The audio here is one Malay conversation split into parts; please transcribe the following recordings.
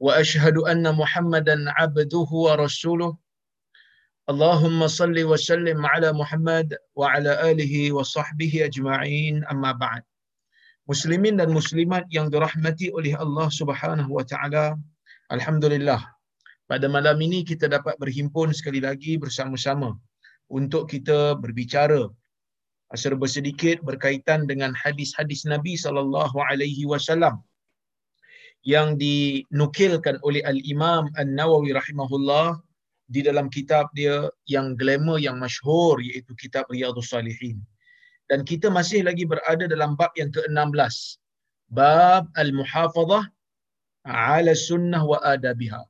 واشهد ان محمدا عبده ورسوله اللهم صل وسلم على محمد وعلى اله وصحبه اجمعين اما بعد muslimin dan muslimat yang dirahmati oleh Allah Subhanahu wa taala alhamdulillah pada malam ini kita dapat berhimpun sekali lagi bersama-sama untuk kita berbicara serba sedikit berkaitan dengan hadis-hadis Nabi sallallahu alaihi wasallam yang dinukilkan oleh Al-Imam An-Nawawi rahimahullah di dalam kitab dia yang glamour yang masyhur iaitu kitab Riyadhus Salihin. Dan kita masih lagi berada dalam bab yang ke-16. Bab Al-Muhafazah ala sunnah wa adabiha.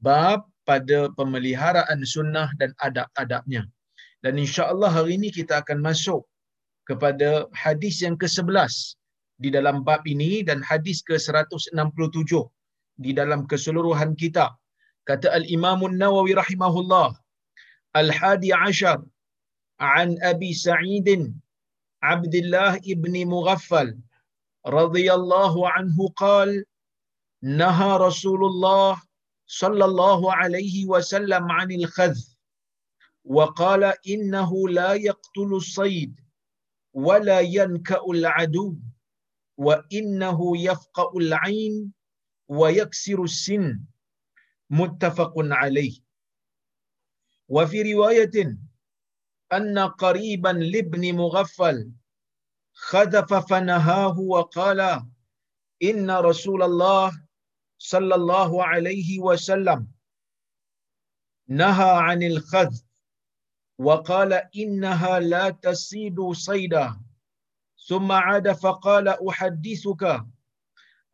Bab pada pemeliharaan sunnah dan adab-adabnya. Dan insya-Allah hari ini kita akan masuk kepada hadis yang ke-11 di dalam bab ini dan hadis ke-167 di dalam keseluruhan kitab. Kata Al-Imam Nawawi rahimahullah, Al-Hadi Ashar an Abi Sa'id Abdullah ibn Mughaffal radhiyallahu anhu qal naha Rasulullah sallallahu alaihi wasallam 'anil khadh wa qala innahu la yaqtulu as-sayd ولا ينكأ العدو وإنه يفقأ العين ويكسر السن. متفق عليه. وفي رواية أن قريبا لابن مغفل خذف فنهاه وقال إن رسول الله صلى الله عليه وسلم نهى عن الخذف وقال إنها لا تسيد صيدا. Summa ada faqala uhadithuka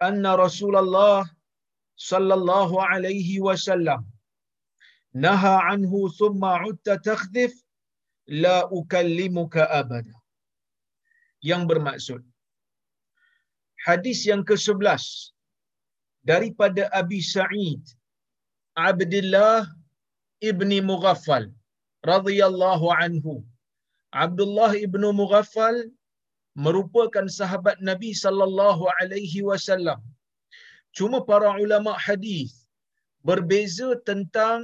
Anna Rasulullah Sallallahu alaihi wasallam Naha anhu Summa utta takhdif La ukallimuka abada. Yang bermaksud Hadis yang ke-11 Daripada Abi Sa'id Abdullah Ibni Mughafal radhiyallahu anhu. Abdullah Ibnu Mughafal merupakan sahabat Nabi sallallahu alaihi wasallam. Cuma para ulama hadis berbeza tentang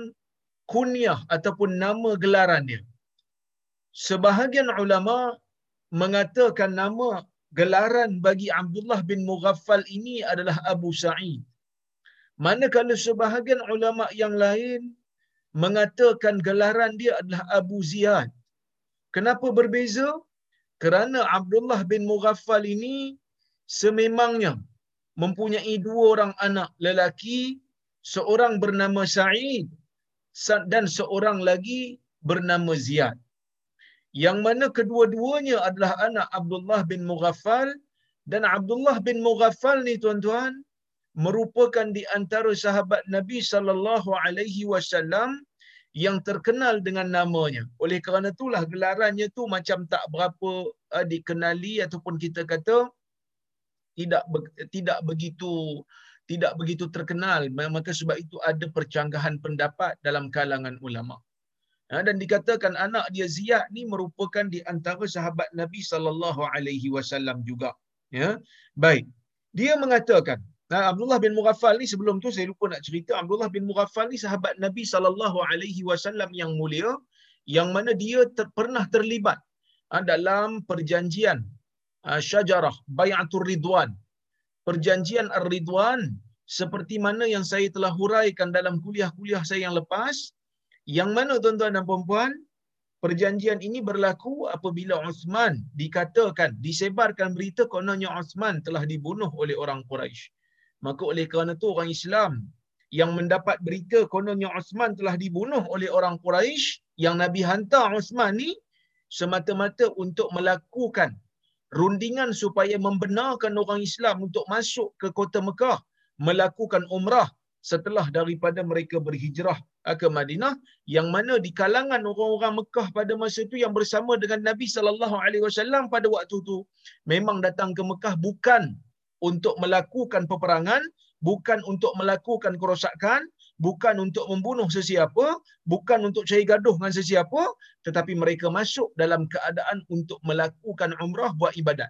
kunyah ataupun nama gelarannya. Sebahagian ulama mengatakan nama gelaran bagi Abdullah bin Mughaffal ini adalah Abu Sa'id. Manakala sebahagian ulama yang lain mengatakan gelaran dia adalah Abu Ziyad. Kenapa berbeza? Kerana Abdullah bin Mughaffal ini sememangnya mempunyai dua orang anak lelaki, seorang bernama Sa'id dan seorang lagi bernama Ziyad. Yang mana kedua-duanya adalah anak Abdullah bin Mughaffal dan Abdullah bin Mughaffal ni tuan-tuan merupakan di antara sahabat Nabi sallallahu alaihi wasallam yang terkenal dengan namanya. Oleh kerana itulah gelarannya tu macam tak berapa uh, dikenali ataupun kita kata tidak tidak begitu tidak begitu terkenal. Maka sebab itu ada percanggahan pendapat dalam kalangan ulama. Ha, dan dikatakan anak dia Ziyad ni merupakan di antara sahabat Nabi sallallahu alaihi wasallam juga. Ya. Baik. Dia mengatakan Nah, Abdullah bin Mughaffal ni sebelum tu saya lupa nak cerita Abdullah bin Mughaffal ni sahabat Nabi sallallahu alaihi wasallam yang mulia yang mana dia ter, pernah terlibat ha, dalam perjanjian ha, syajarah bai'atur ridwan. Perjanjian ar-ridwan seperti mana yang saya telah huraikan dalam kuliah-kuliah saya yang lepas yang mana tuan-tuan dan puan-puan perjanjian ini berlaku apabila Uthman dikatakan disebarkan berita kononnya Uthman telah dibunuh oleh orang Quraisy. Maka oleh kerana itu orang Islam yang mendapat berita kononnya Uthman telah dibunuh oleh orang Quraisy yang Nabi hantar Uthman ni semata-mata untuk melakukan rundingan supaya membenarkan orang Islam untuk masuk ke kota Mekah melakukan umrah setelah daripada mereka berhijrah uh, ke Madinah yang mana di kalangan orang-orang Mekah pada masa itu yang bersama dengan Nabi sallallahu alaihi wasallam pada waktu itu memang datang ke Mekah bukan untuk melakukan peperangan bukan untuk melakukan kerosakan bukan untuk membunuh sesiapa, bukan untuk cari gaduh dengan sesiapa, tetapi mereka masuk dalam keadaan untuk melakukan umrah buat ibadat.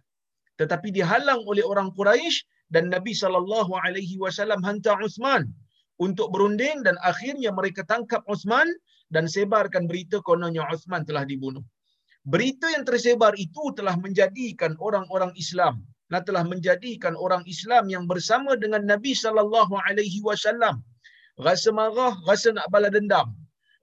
Tetapi dihalang oleh orang Quraisy dan Nabi sallallahu alaihi wasallam hantar Uthman untuk berunding dan akhirnya mereka tangkap Uthman dan sebarkan berita kononnya Uthman telah dibunuh. Berita yang tersebar itu telah menjadikan orang-orang Islam dan telah menjadikan orang Islam yang bersama dengan Nabi sallallahu alaihi wasallam. Rasa marah, rasa nak balas dendam,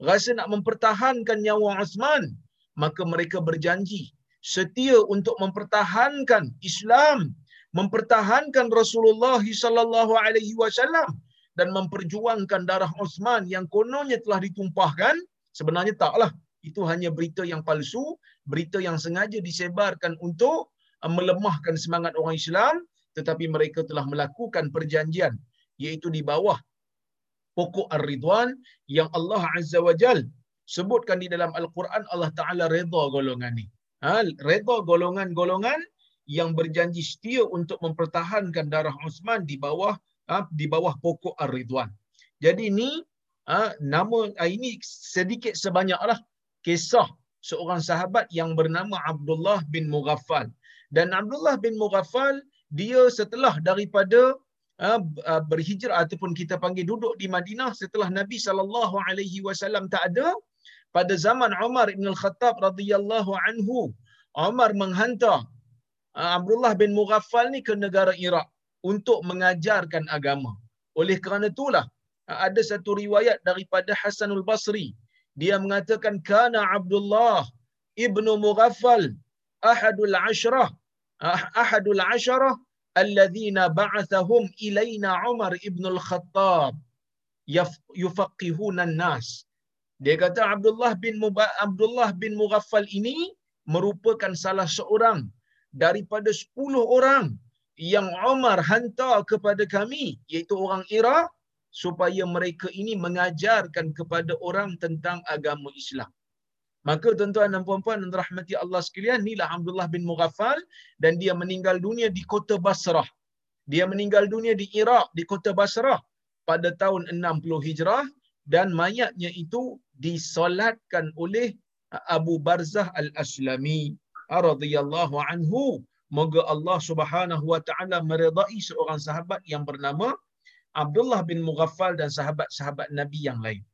rasa nak mempertahankan nyawa Uthman, maka mereka berjanji setia untuk mempertahankan Islam, mempertahankan Rasulullah sallallahu alaihi wasallam dan memperjuangkan darah Uthman yang kononnya telah ditumpahkan, sebenarnya taklah. Itu hanya berita yang palsu, berita yang sengaja disebarkan untuk melemahkan semangat orang Islam, tetapi mereka telah melakukan perjanjian iaitu di bawah pokok Ar-Ridwan yang Allah Azza wa Jal sebutkan di dalam Al-Quran Allah Ta'ala reda golongan ni. Ha, reda golongan-golongan yang berjanji setia untuk mempertahankan darah Uthman di bawah ha, di bawah pokok Ar-Ridwan. Jadi ini ha, nama ha, ini sedikit sebanyaklah kisah seorang sahabat yang bernama Abdullah bin Mughaffal. Dan Abdullah bin Mughaffal dia setelah daripada ah, berhijrah ataupun kita panggil duduk di Madinah setelah Nabi sallallahu alaihi wasallam tak ada pada zaman Umar bin Al-Khattab radhiyallahu anhu Umar menghantar ah, Abdullah bin Mughaffal ni ke negara Iraq untuk mengajarkan agama. Oleh kerana itulah ada satu riwayat daripada Hasanul Basri dia mengatakan kana Abdullah ibnu Mughaffal ahadul ashrah ahadul ashrah alladzina ba'athahum ilaina Umar ibn al-Khattab yufaqihuna nas dia kata Abdullah bin Muba, Abdullah bin Mughaffal ini merupakan salah seorang daripada 10 orang yang Umar hantar kepada kami iaitu orang Iraq supaya mereka ini mengajarkan kepada orang tentang agama Islam Maka tuan-tuan dan puan-puan dan rahmati Allah sekalian, inilah Abdullah bin Mughaffal dan dia meninggal dunia di kota Basrah. Dia meninggal dunia di Iraq, di kota Basrah pada tahun 60 Hijrah dan mayatnya itu disolatkan oleh Abu Barzah Al-Aslami radhiyallahu anhu. Moga Allah Subhanahu wa taala meridai seorang sahabat yang bernama Abdullah bin Mughaffal dan sahabat-sahabat Nabi yang lain.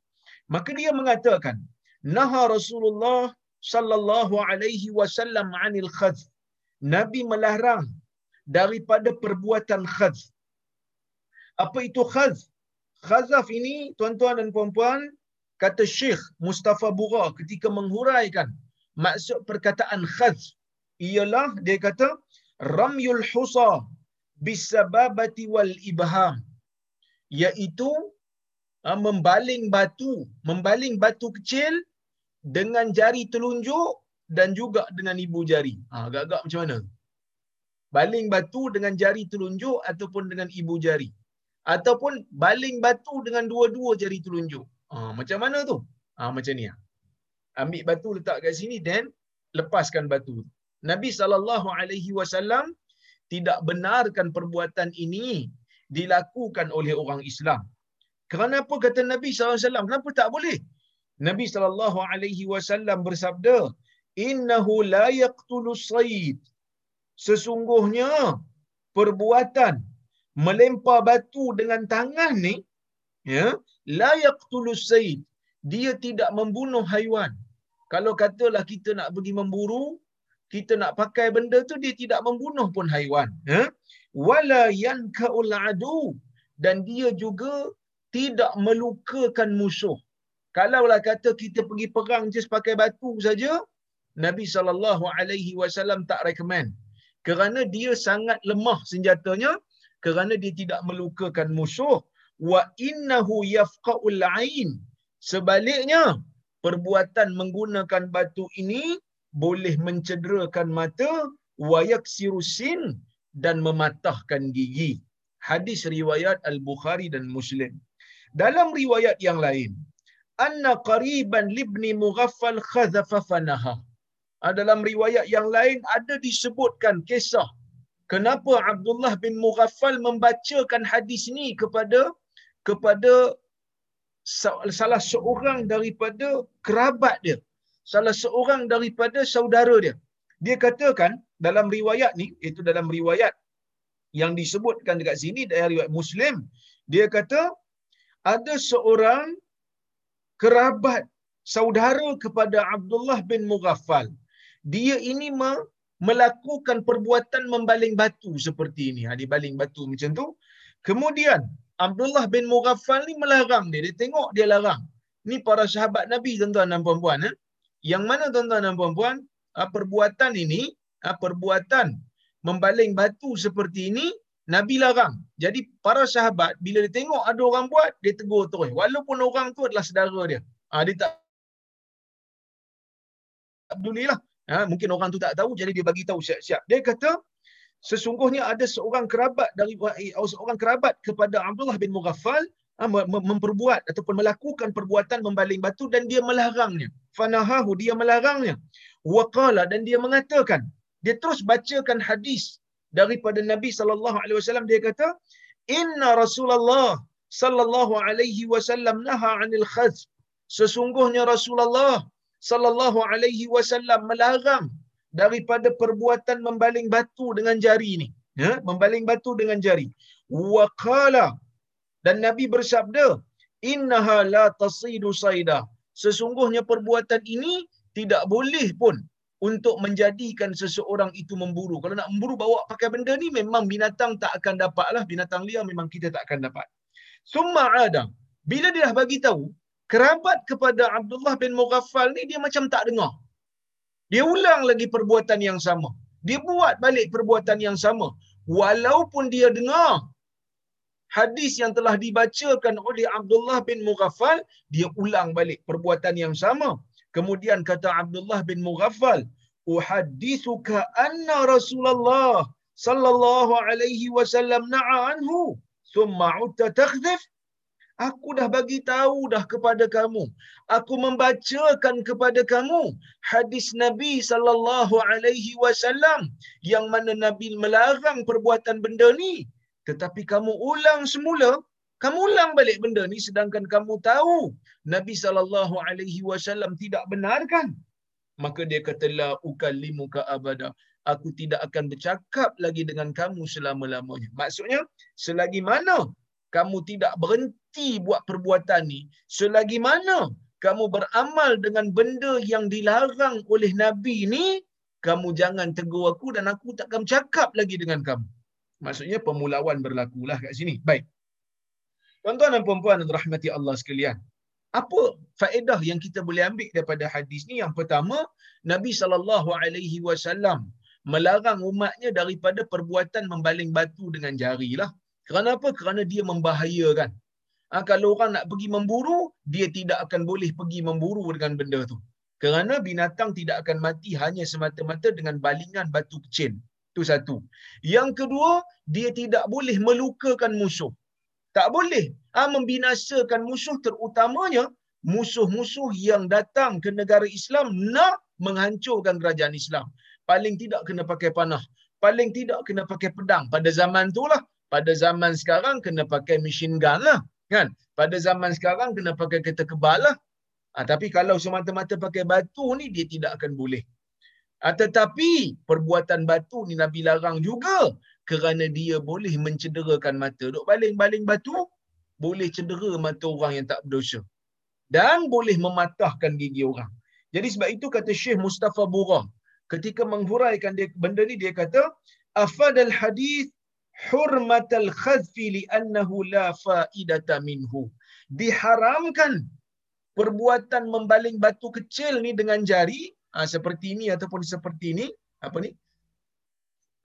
Maka dia mengatakan, Naha Rasulullah sallallahu alaihi wasallam anil khadh. Nabi melarang daripada perbuatan khadh. Apa itu khadh? Khazaf ini tuan-tuan dan puan-puan kata Syekh Mustafa Bura ketika menghuraikan maksud perkataan khadh ialah dia kata ramyul husa bisababati wal ibham iaitu ah, membaling batu membaling batu kecil dengan jari telunjuk dan juga dengan ibu jari. Ha, agak-agak macam mana? Baling batu dengan jari telunjuk ataupun dengan ibu jari. Ataupun baling batu dengan dua-dua jari telunjuk. Ha, macam mana tu? Ha, macam ni. Ha. Ambil batu letak kat sini dan lepaskan batu. Nabi SAW tidak benarkan perbuatan ini dilakukan oleh orang Islam. Kenapa kata Nabi SAW? Kenapa tak boleh? Nabi sallallahu alaihi wasallam bersabda, "Innahu la yaqtulu sayd." Sesungguhnya perbuatan melempar batu dengan tangan ni, ya, la yaqtulu sayd. Dia tidak membunuh haiwan. Kalau katalah kita nak pergi memburu, kita nak pakai benda tu dia tidak membunuh pun haiwan, ya. Wala yanka'ul adu dan dia juga tidak melukakan musuh. Kalaulah kata kita pergi perang just pakai batu saja, Nabi sallallahu alaihi wasallam tak recommend. Kerana dia sangat lemah senjatanya, kerana dia tidak melukakan musuh wa innahu yafqaul ain. Sebaliknya, perbuatan menggunakan batu ini boleh mencederakan mata wa yaksiru sin dan mematahkan gigi. Hadis riwayat Al-Bukhari dan Muslim. Dalam riwayat yang lain, anna qariban libni mughaffal khadhafa fanaha. Ha, dalam riwayat yang lain ada disebutkan kisah kenapa Abdullah bin Mughaffal membacakan hadis ini kepada kepada salah seorang daripada kerabat dia. Salah seorang daripada saudara dia. Dia katakan dalam riwayat ni, itu dalam riwayat yang disebutkan dekat sini dari riwayat Muslim, dia kata ada seorang kerabat saudara kepada Abdullah bin Mughaffal. Dia ini melakukan perbuatan membaling batu seperti ini. Ha, dia baling batu macam tu. Kemudian Abdullah bin Mughaffal ni melarang dia. Dia tengok dia larang. Ni para sahabat Nabi tuan-tuan dan puan-puan. Eh? Yang mana tuan-tuan dan puan-puan, ha, perbuatan ini, ha, perbuatan membaling batu seperti ini, Nabi larang. Jadi para sahabat, bila dia tengok ada orang buat, dia tegur terus. Walaupun orang tu adalah saudara dia. Ha, dia tak peduli lah. Ha, mungkin orang tu tak tahu, jadi dia bagi tahu siap-siap. Dia kata, sesungguhnya ada seorang kerabat dari eh, seorang kerabat kepada Abdullah bin Mughaffal ha, memperbuat ataupun melakukan perbuatan membaling batu dan dia melarangnya. Fanahahu dia melarangnya. Waqala dan dia mengatakan, dia terus bacakan hadis daripada Nabi sallallahu alaihi wasallam dia kata, "Inna Rasulullah sallallahu alaihi wasallam naha 'anil khazf." Sesungguhnya Rasulullah sallallahu alaihi wasallam melarang daripada perbuatan membaling batu dengan jari ni ya membaling batu dengan jari. Wa qala dan nabi bersabda innaha la tasidu saida sesungguhnya perbuatan ini tidak boleh pun untuk menjadikan seseorang itu memburu. Kalau nak memburu bawa pakai benda ni memang binatang tak akan dapatlah. Binatang liar memang kita tak akan dapat. Summa ada. Bila dia dah bagi tahu, kerabat kepada Abdullah bin Mughaffal ni dia macam tak dengar. Dia ulang lagi perbuatan yang sama. Dia buat balik perbuatan yang sama. Walaupun dia dengar hadis yang telah dibacakan oleh Abdullah bin Mughaffal, dia ulang balik perbuatan yang sama. Kemudian kata Abdullah bin Mughaffal, "Uhaddithuka anna Rasulullah sallallahu alaihi wasallam na'a anhu, thumma 'udta takhdhif?" Aku dah bagi tahu dah kepada kamu. Aku membacakan kepada kamu hadis Nabi sallallahu alaihi wasallam yang mana Nabi melarang perbuatan benda ni. Tetapi kamu ulang semula, kamu ulang balik benda ni sedangkan kamu tahu Nabi sallallahu alaihi wasallam tidak benarkan. Maka dia kata la ukallimuka abada. Aku tidak akan bercakap lagi dengan kamu selama-lamanya. Maksudnya, selagi mana kamu tidak berhenti buat perbuatan ni, selagi mana kamu beramal dengan benda yang dilarang oleh Nabi ni, kamu jangan tegur aku dan aku takkan cakap lagi dengan kamu. Maksudnya pemulawan berlakulah kat sini. Baik. Tuan-tuan dan puan-puan dan rahmati Allah sekalian. Apa faedah yang kita boleh ambil daripada hadis ni? Yang pertama, Nabi saw melarang umatnya daripada perbuatan membaling batu dengan jari lah. Kerana apa? Kerana dia membahayakan. Ha, kalau orang nak pergi memburu, dia tidak akan boleh pergi memburu dengan benda tu. Kerana binatang tidak akan mati hanya semata-mata dengan balingan batu kecil. Itu satu. Yang kedua, dia tidak boleh melukakan musuh. Tak boleh ha, membinasakan musuh terutamanya musuh-musuh yang datang ke negara Islam nak menghancurkan kerajaan Islam. Paling tidak kena pakai panah. Paling tidak kena pakai pedang. Pada zaman tu lah pada zaman sekarang kena pakai machine gun lah. Kan? Pada zaman sekarang kena pakai kereta kebal lah. Ha, tapi kalau semata-mata pakai batu ni, dia tidak akan boleh. Ha, tetapi perbuatan batu ni Nabi larang juga kerana dia boleh mencederakan mata. Duk baling-baling batu, boleh cedera mata orang yang tak berdosa. Dan boleh mematahkan gigi orang. Jadi sebab itu kata Syekh Mustafa Burah, ketika menghuraikan dia, benda ni, dia kata, Afadal hadith hurmatal khazfi li'annahu la fa'idata minhu. Diharamkan perbuatan membaling batu kecil ni dengan jari, ha, seperti ini ataupun seperti ini, apa ni?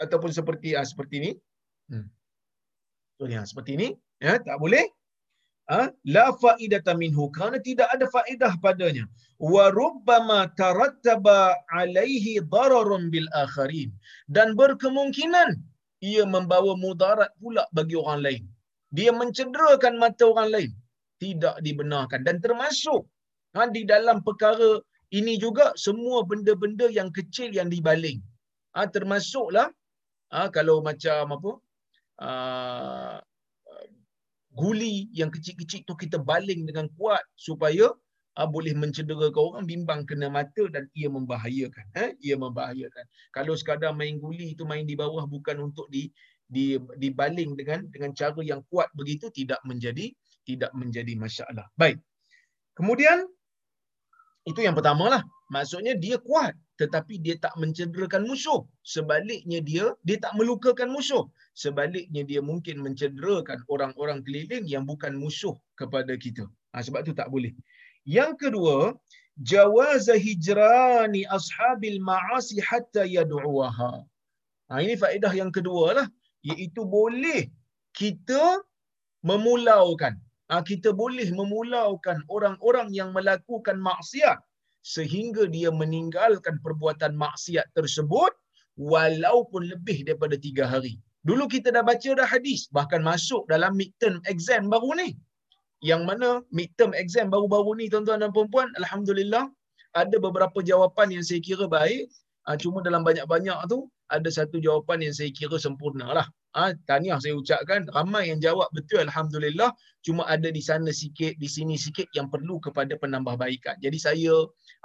Ataupun seperti ha, seperti ini. Hmm. So, ya, seperti ini, ya, tak boleh. Ha? La fa'idata minhu kerana tidak ada faedah padanya. Wa rubbama tarattaba alaihi dararun bil akharin dan berkemungkinan ia membawa mudarat pula bagi orang lain. Dia mencederakan mata orang lain. tidak dibenarkan dan termasuk ha, di dalam perkara ini juga semua benda-benda yang kecil yang dibaling ha, termasuklah ha, kalau macam apa? Uh, guli yang kecil-kecil tu kita baling dengan kuat supaya uh, boleh mencederakan orang bimbang kena mata dan ia membahayakan eh? Ia membahayakan. Kalau sekadar main guli itu main di bawah bukan untuk di di dibaling dengan dengan cara yang kuat begitu tidak menjadi tidak menjadi masalah baik. Kemudian itu yang pertama lah maksudnya dia kuat tetapi dia tak mencederakan musuh sebaliknya dia dia tak melukakan musuh sebaliknya dia mungkin mencederakan orang-orang keliling yang bukan musuh kepada kita ha, sebab tu tak boleh yang kedua, jawaz hijrani ashabil ma'asi hatta yad'uha. Ha, ini faedah yang kedua lah. Iaitu boleh kita memulaukan. Ha, kita boleh memulaukan orang-orang yang melakukan maksiat sehingga dia meninggalkan perbuatan maksiat tersebut walaupun lebih daripada tiga hari. Dulu kita dah baca dah hadis, bahkan masuk dalam midterm exam baru ni. Yang mana midterm exam baru-baru ni tuan-tuan dan puan-puan alhamdulillah ada beberapa jawapan yang saya kira baik. Uh, cuma dalam banyak-banyak tu ada satu jawapan yang saya kira sempurna lah uh, tahniah saya ucapkan ramai yang jawab betul alhamdulillah cuma ada di sana sikit di sini sikit yang perlu kepada penambahbaikan jadi saya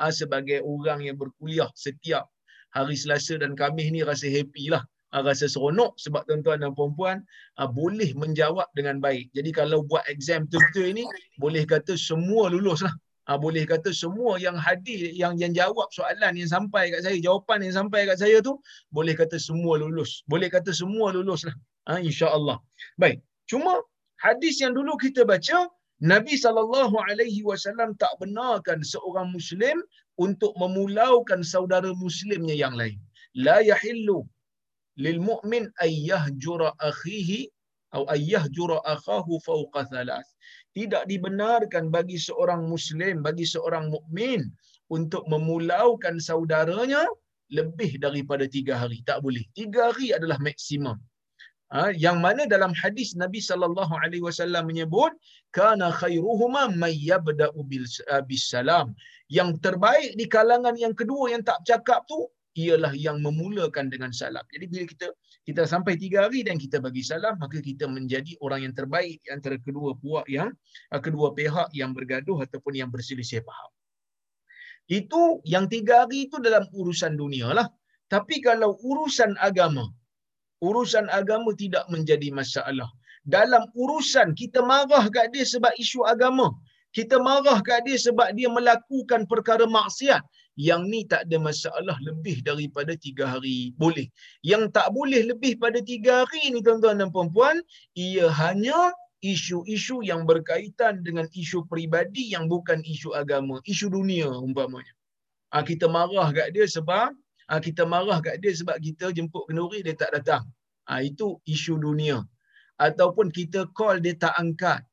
uh, sebagai orang yang berkuliah setiap hari Selasa dan Khamis ni rasa happy lah uh, rasa seronok sebab tuan-tuan dan puan-puan boleh menjawab dengan baik. Jadi kalau buat exam tertentu ini boleh kata semua lulus lah. Uh, boleh kata semua yang hadir yang yang jawab soalan yang sampai kat saya, jawapan yang sampai kat saya tu boleh kata semua lulus. Boleh kata semua lulus lah. Uh, insya-Allah. Baik. Cuma hadis yang dulu kita baca Nabi sallallahu alaihi wasallam tak benarkan seorang muslim untuk memulaukan saudara muslimnya yang lain. La yahillu lilmu'min ay yahjura akhihi atau ay yahjura akhahu fawqa thalath. Tidak dibenarkan bagi seorang muslim, bagi seorang mukmin untuk memulaukan saudaranya lebih daripada tiga hari. Tak boleh. Tiga hari adalah maksimum. Ha, yang mana dalam hadis Nabi sallallahu alaihi wasallam menyebut kana khairuhuma may yabda'u bis salam. Yang terbaik di kalangan yang kedua yang tak bercakap tu ialah yang memulakan dengan salam. Jadi bila kita kita sampai tiga hari dan kita bagi salam, maka kita menjadi orang yang terbaik antara kedua puak yang uh, kedua pihak yang bergaduh ataupun yang berselisih faham. Itu yang tiga hari itu dalam urusan dunia lah. Tapi kalau urusan agama, urusan agama tidak menjadi masalah. Dalam urusan kita marah kat dia sebab isu agama, kita marah kat dia sebab dia melakukan perkara maksiat, yang ni tak ada masalah lebih daripada tiga hari. Boleh. Yang tak boleh lebih pada tiga hari ni tuan-tuan dan puan-puan, ia hanya isu-isu yang berkaitan dengan isu peribadi yang bukan isu agama. Isu dunia umpamanya. Ha, kita marah kat dia sebab ha, kita marah kat dia sebab kita jemput kenduri dia tak datang. Ha, itu isu dunia. Ataupun kita call dia tak angkat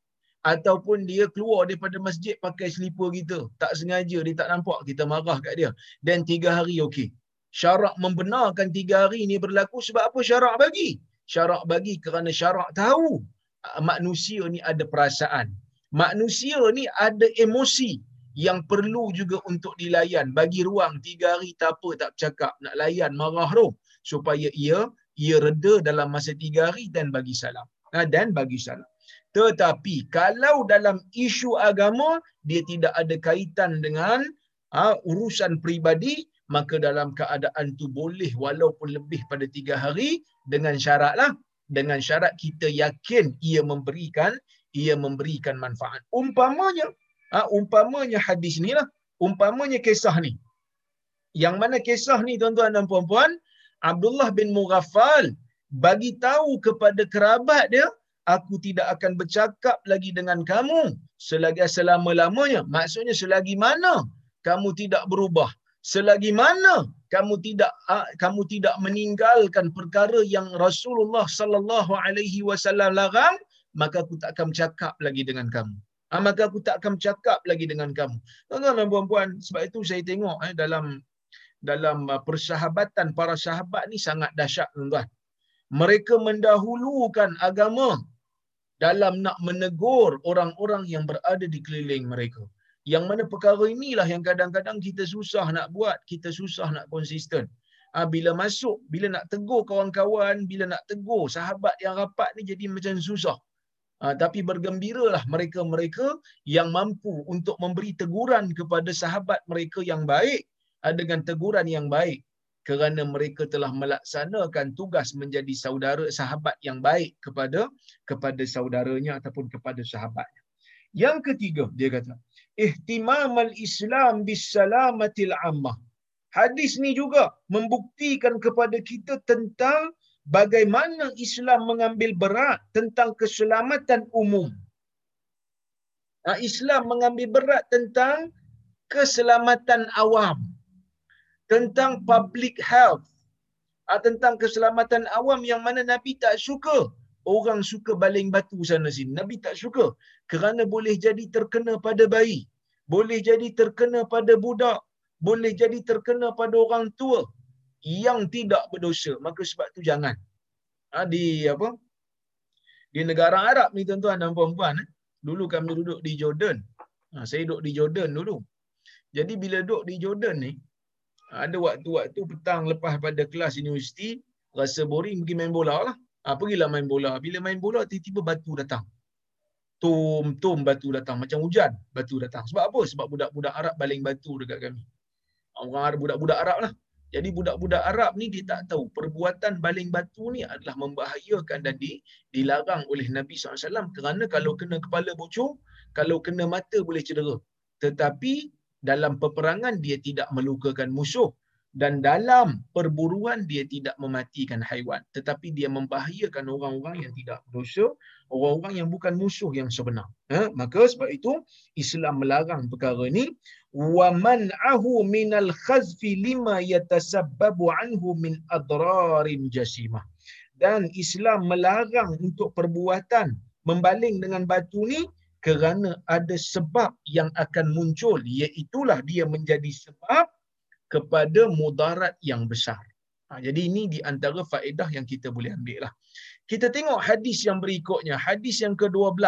ataupun dia keluar daripada masjid pakai selipar kita. Tak sengaja dia tak nampak, kita marah kat dia. Dan tiga hari okey. Syarak membenarkan tiga hari ni berlaku sebab apa syarak bagi? Syarak bagi kerana syarak tahu ah, manusia ni ada perasaan. Manusia ni ada emosi yang perlu juga untuk dilayan. Bagi ruang tiga hari tak apa tak bercakap. Nak layan marah tu. Supaya ia ia reda dalam masa tiga hari dan bagi salam. Ha, dan bagi salam. Tetapi kalau dalam isu agama dia tidak ada kaitan dengan ha, urusan peribadi, maka dalam keadaan tu boleh walaupun lebih pada tiga hari dengan syarat lah. Dengan syarat kita yakin ia memberikan ia memberikan manfaat. Umpamanya, ha, umpamanya hadis ni lah. Umpamanya kisah ni. Yang mana kisah ni tuan-tuan dan puan-puan, Abdullah bin Mughaffal bagi tahu kepada kerabat dia, aku tidak akan bercakap lagi dengan kamu selagi selama-lamanya. Maksudnya selagi mana kamu tidak berubah. Selagi mana kamu tidak kamu tidak meninggalkan perkara yang Rasulullah sallallahu alaihi wasallam larang, maka aku tak akan bercakap lagi dengan kamu. Ha, maka aku tak akan bercakap lagi dengan kamu. Tuan-tuan dan puan-puan, sebab itu saya tengok eh, dalam dalam uh, persahabatan para sahabat ni sangat dahsyat tuan-tuan. Mereka mendahulukan agama dalam nak menegur orang-orang yang berada di keliling mereka. Yang mana perkara inilah yang kadang-kadang kita susah nak buat, kita susah nak konsisten. Ha, bila masuk, bila nak tegur kawan-kawan, bila nak tegur sahabat yang rapat ni jadi macam susah. Ha, tapi bergembiralah mereka-mereka yang mampu untuk memberi teguran kepada sahabat mereka yang baik ha, dengan teguran yang baik kerana mereka telah melaksanakan tugas menjadi saudara sahabat yang baik kepada kepada saudaranya ataupun kepada sahabatnya. Yang ketiga dia kata, ihtimam al-Islam bis salamatil ammah. Hadis ni juga membuktikan kepada kita tentang bagaimana Islam mengambil berat tentang keselamatan umum. Islam mengambil berat tentang keselamatan awam tentang public health. Ah, tentang keselamatan awam yang mana Nabi tak suka. Orang suka baling batu sana sini. Nabi tak suka. Kerana boleh jadi terkena pada bayi. Boleh jadi terkena pada budak. Boleh jadi terkena pada orang tua yang tidak berdosa. Maka sebab tu jangan. Ha, di apa? Di negara Arab ni tuan-tuan dan puan-puan eh? dulu kami duduk di Jordan. Ha, saya duduk di Jordan dulu. Jadi bila duduk di Jordan ni ada waktu-waktu petang lepas pada kelas universiti, rasa boring pergi main bola lah. Ha, pergilah main bola. Bila main bola, tiba-tiba batu datang. Tum-tum batu datang. Macam hujan, batu datang. Sebab apa? Sebab budak-budak Arab baling batu dekat kami. Orang Arab, budak-budak Arab lah. Jadi budak-budak Arab ni dia tak tahu perbuatan baling batu ni adalah membahayakan dan di, dilarang oleh Nabi SAW kerana kalau kena kepala bocor, kalau kena mata boleh cedera. Tetapi dalam peperangan dia tidak melukakan musuh dan dalam perburuan dia tidak mematikan haiwan. Tetapi dia membahayakan orang-orang yang tidak berdosa orang-orang yang bukan musuh yang sebenar. Ha? maka sebab itu Islam melarang perkara ini wa man'ahu minal khazfi lima yatasabbabu anhu min adrarin jasimah. Dan Islam melarang untuk perbuatan membaling dengan batu ni kerana ada sebab yang akan muncul iaitulah dia menjadi sebab kepada mudarat yang besar. Ha, jadi ini di antara faedah yang kita boleh ambil lah. Kita tengok hadis yang berikutnya. Hadis yang ke-12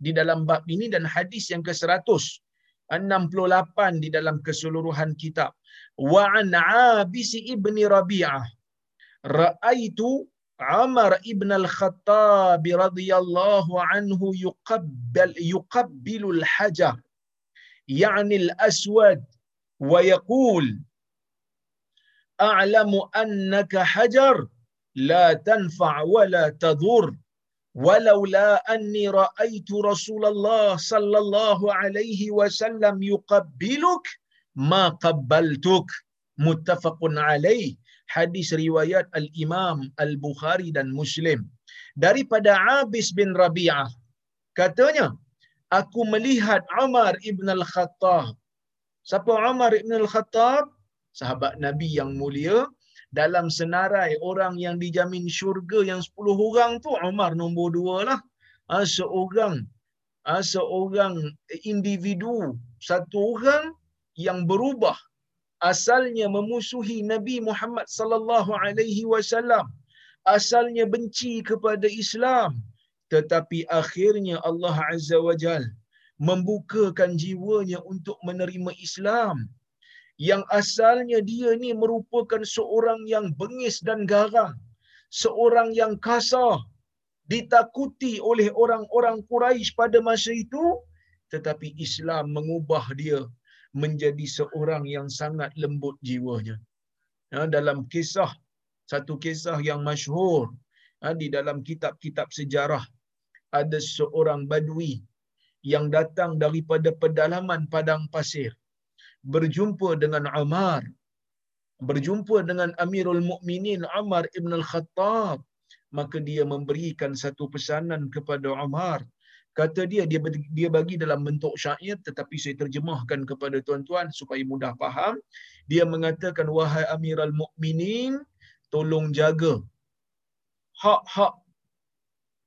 di dalam bab ini dan hadis yang ke-168 di dalam keseluruhan kitab. Wa an Abis ibni Rabi'ah. Ra'aitu عمر ابن الخطاب رضي الله عنه يقبل يقبل الحجر يعني الأسود ويقول أعلم أنك حجر لا تنفع ولا تضر ولولا أني رأيت رسول الله صلى الله عليه وسلم يقبلك ما قبلتك. متفق عليه. Hadis riwayat Al-Imam Al-Bukhari dan Muslim. Daripada Abis bin Rabi'ah katanya aku melihat Umar ibn Al-Khattab. Siapa Umar ibn Al-Khattab? Sahabat Nabi yang mulia. Dalam senarai orang yang dijamin syurga yang 10 orang tu Umar nombor dua lah. Ha, seorang ha, seorang individu satu orang yang berubah asalnya memusuhi Nabi Muhammad sallallahu alaihi wasallam. Asalnya benci kepada Islam. Tetapi akhirnya Allah azza wajal membukakan jiwanya untuk menerima Islam. Yang asalnya dia ni merupakan seorang yang bengis dan garang. Seorang yang kasar. Ditakuti oleh orang-orang Quraisy pada masa itu. Tetapi Islam mengubah dia menjadi seorang yang sangat lembut jiwanya. Ya, dalam kisah, satu kisah yang masyhur ya, di dalam kitab-kitab sejarah, ada seorang badui yang datang daripada pedalaman padang pasir, berjumpa dengan Umar, berjumpa dengan Amirul Mukminin Umar ibn al-Khattab, maka dia memberikan satu pesanan kepada Umar kata dia dia dia bagi dalam bentuk syair tetapi saya terjemahkan kepada tuan-tuan supaya mudah faham. Dia mengatakan wahai amiral mukminin tolong jaga hak-hak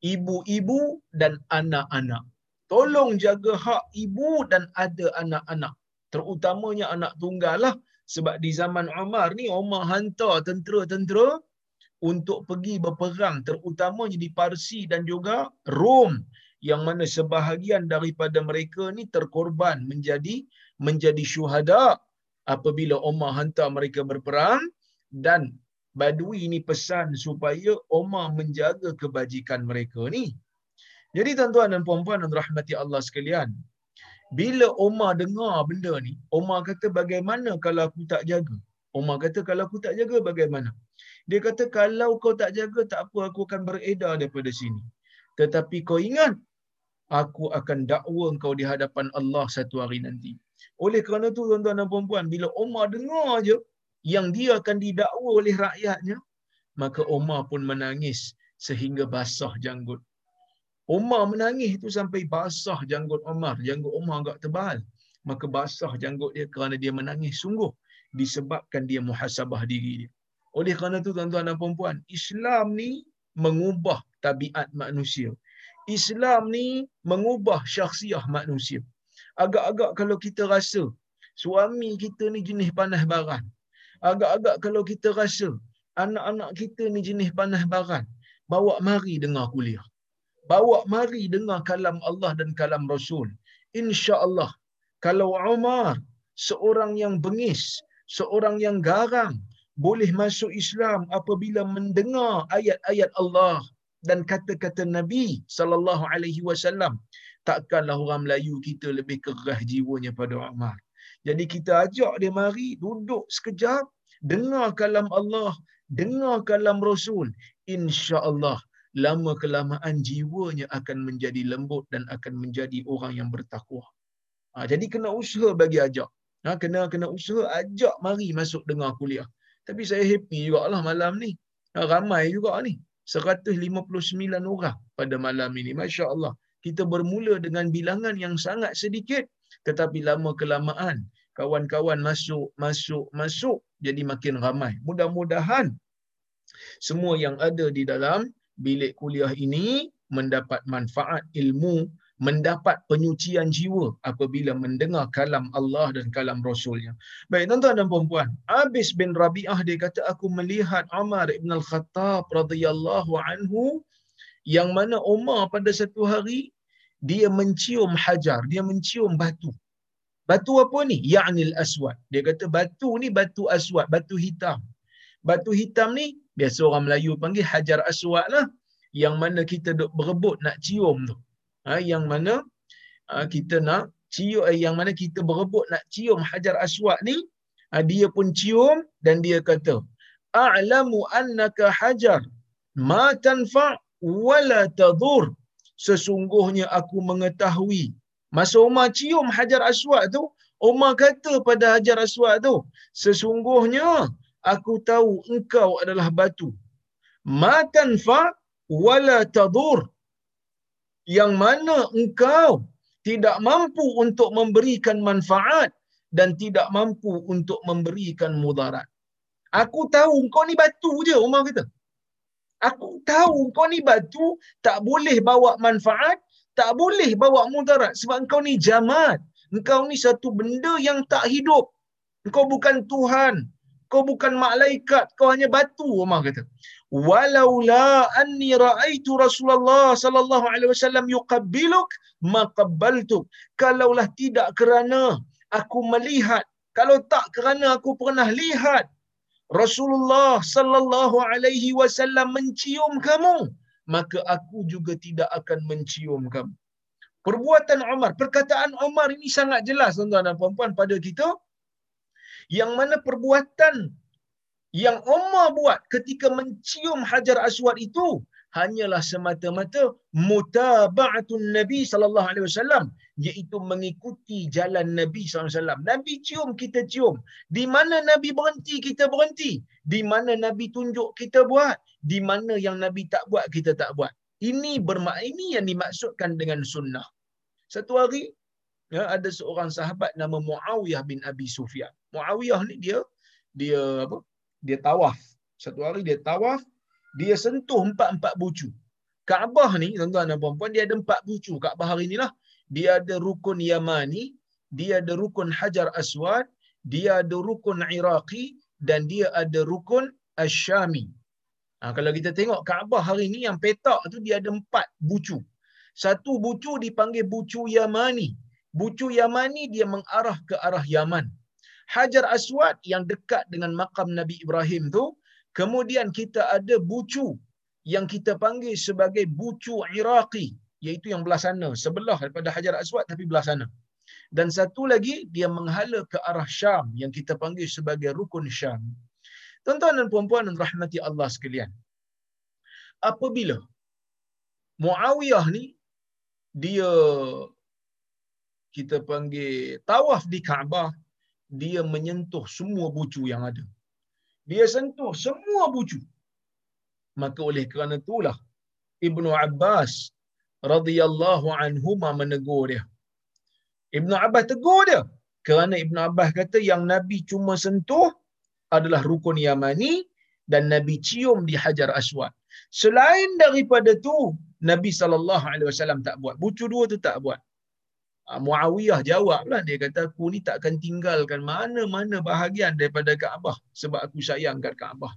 ibu-ibu dan anak-anak. Tolong jaga hak ibu dan ada anak-anak. Terutamanya anak tunggal lah. Sebab di zaman Umar ni Umar hantar tentera-tentera untuk pergi berperang terutamanya di Parsi dan juga Rom yang mana sebahagian daripada mereka ni terkorban menjadi menjadi syuhada apabila Umar hantar mereka berperang dan Badui ini pesan supaya Umar menjaga kebajikan mereka ni. Jadi tuan-tuan dan puan-puan dan rahmati Allah sekalian, bila Umar dengar benda ni, Umar kata bagaimana kalau aku tak jaga? Umar kata kalau aku tak jaga bagaimana? Dia kata kalau kau tak jaga tak apa aku akan beredar daripada sini. Tetapi kau ingat aku akan dakwa kau di hadapan Allah satu hari nanti. Oleh kerana tu tuan-tuan dan puan-puan bila Umar dengar aja yang dia akan didakwa oleh rakyatnya maka Umar pun menangis sehingga basah janggut. Umar menangis itu sampai basah janggut Umar. Janggut Umar agak tebal. Maka basah janggut dia kerana dia menangis sungguh disebabkan dia muhasabah diri dia. Oleh kerana itu tuan-tuan dan puan-puan, Islam ni mengubah tabiat manusia. Islam ni mengubah syakhsiah manusia. Agak-agak kalau kita rasa suami kita ni jenis panas baran. Agak-agak kalau kita rasa anak-anak kita ni jenis panas baran. Bawa mari dengar kuliah. Bawa mari dengar kalam Allah dan kalam Rasul. Insya Allah, kalau Umar seorang yang bengis, seorang yang garang, boleh masuk Islam apabila mendengar ayat-ayat Allah dan kata-kata Nabi sallallahu alaihi wasallam takkanlah orang Melayu kita lebih kerah jiwanya pada Umar. Jadi kita ajak dia mari duduk sekejap dengar kalam Allah dengar kalam Rasul. insya-Allah lama kelamaan jiwanya akan menjadi lembut dan akan menjadi orang yang bertakwa. Ha, jadi kena usaha bagi ajak. Ha, kena kena usaha ajak mari masuk dengar kuliah. Tapi saya happy juga lah malam ni. Ramai juga ni. 159 orang pada malam ini. Masya Allah. Kita bermula dengan bilangan yang sangat sedikit. Tetapi lama kelamaan. Kawan-kawan masuk, masuk, masuk. Jadi makin ramai. Mudah-mudahan semua yang ada di dalam bilik kuliah ini mendapat manfaat ilmu mendapat penyucian jiwa apabila mendengar kalam Allah dan kalam Rasulnya. Baik, tuan-tuan dan puan-puan. Abis bin Rabi'ah dia kata, aku melihat Umar ibn al-Khattab radhiyallahu anhu yang mana Umar pada satu hari, dia mencium hajar, dia mencium batu. Batu apa ni? Ya'nil aswad. Dia kata batu ni batu aswad, batu hitam. Batu hitam ni, biasa orang Melayu panggil hajar aswad lah. Yang mana kita duk berebut nak cium tu yang mana ha, kita nak cium eh, yang mana kita berebut nak cium hajar aswad ni ha, dia pun cium dan dia kata a'lamu annaka hajar ma tanfa wala tadur sesungguhnya aku mengetahui masa Umar cium hajar aswad tu Umar kata pada hajar aswad tu sesungguhnya aku tahu engkau adalah batu. Ma tanfa wala tadur yang mana engkau tidak mampu untuk memberikan manfaat dan tidak mampu untuk memberikan mudarat. Aku tahu engkau ni batu je, Umar kata. Aku tahu engkau ni batu, tak boleh bawa manfaat, tak boleh bawa mudarat sebab engkau ni jamat. Engkau ni satu benda yang tak hidup. Engkau bukan Tuhan. Kau bukan malaikat, kau hanya batu, Umar kata. Walaula anni raaitu Rasulullah sallallahu alaihi wasallam yuqabbiluk ma qabbaltuk kalaulah tidak kerana aku melihat kalau tak kerana aku pernah lihat Rasulullah sallallahu alaihi wasallam mencium kamu maka aku juga tidak akan mencium kamu. Perbuatan Umar perkataan Umar ini sangat jelas tuan-tuan dan puan-puan pada kita yang mana perbuatan yang Umar buat ketika mencium Hajar Aswad itu hanyalah semata-mata mutaba'atun Nabi sallallahu alaihi wasallam iaitu mengikuti jalan Nabi sallallahu alaihi wasallam. Nabi cium kita cium. Di mana Nabi berhenti kita berhenti. Di mana Nabi tunjuk kita buat, di mana yang Nabi tak buat kita tak buat. Ini bermakna ini yang dimaksudkan dengan sunnah. Satu hari ya, ada seorang sahabat nama Muawiyah bin Abi Sufyan. Muawiyah ni dia dia apa? dia tawaf. Satu hari dia tawaf, dia sentuh empat-empat bucu. Kaabah ni, tuan-tuan dan puan-puan, dia ada empat bucu. Kaabah hari ni lah. Dia ada rukun Yamani, dia ada rukun Hajar Aswad, dia ada rukun Iraqi, dan dia ada rukun Asyami. Ha, kalau kita tengok Kaabah hari ni yang petak tu dia ada empat bucu. Satu bucu dipanggil bucu Yamani. Bucu Yamani dia mengarah ke arah Yaman. Hajar Aswad yang dekat dengan makam Nabi Ibrahim tu, kemudian kita ada bucu yang kita panggil sebagai bucu Iraqi, iaitu yang belah sana, sebelah daripada Hajar Aswad tapi belah sana. Dan satu lagi dia menghala ke arah Syam yang kita panggil sebagai rukun Syam. Tuan-tuan dan puan-puan dan rahmati Allah sekalian. Apabila Muawiyah ni dia kita panggil tawaf di Kaabah, dia menyentuh semua bucu yang ada. Dia sentuh semua bucu. Maka oleh kerana itulah Ibnu Abbas radhiyallahu anhu menegur dia. Ibnu Abbas tegur dia kerana Ibnu Abbas kata yang Nabi cuma sentuh adalah rukun Yamani dan Nabi cium di Hajar Aswad. Selain daripada tu Nabi sallallahu alaihi wasallam tak buat. Bucu dua tu tak buat. Ah, Muawiyah jawablah dia kata aku ni tak akan tinggalkan mana-mana bahagian daripada Kaabah sebab aku sayang kat Kaabah.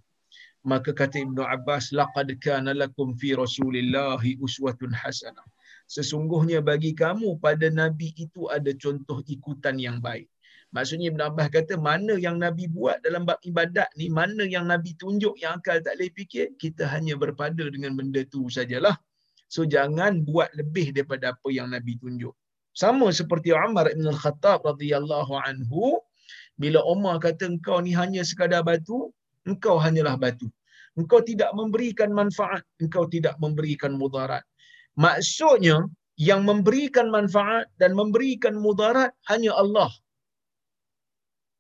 Maka kata Ibnu Abbas laqad kana lakum fi Rasulillahi uswatun hasanah. Sesungguhnya bagi kamu pada nabi itu ada contoh ikutan yang baik. Maksudnya Ibn Abbas kata mana yang Nabi buat dalam bab ibadat ni, mana yang Nabi tunjuk yang akal tak boleh fikir, kita hanya berpada dengan benda tu sajalah. So jangan buat lebih daripada apa yang Nabi tunjuk. Sama seperti Umar Ibn Al-Khattab radhiyallahu anhu, bila Umar kata engkau ni hanya sekadar batu, engkau hanyalah batu. Engkau tidak memberikan manfaat, engkau tidak memberikan mudarat. Maksudnya, yang memberikan manfaat dan memberikan mudarat hanya Allah.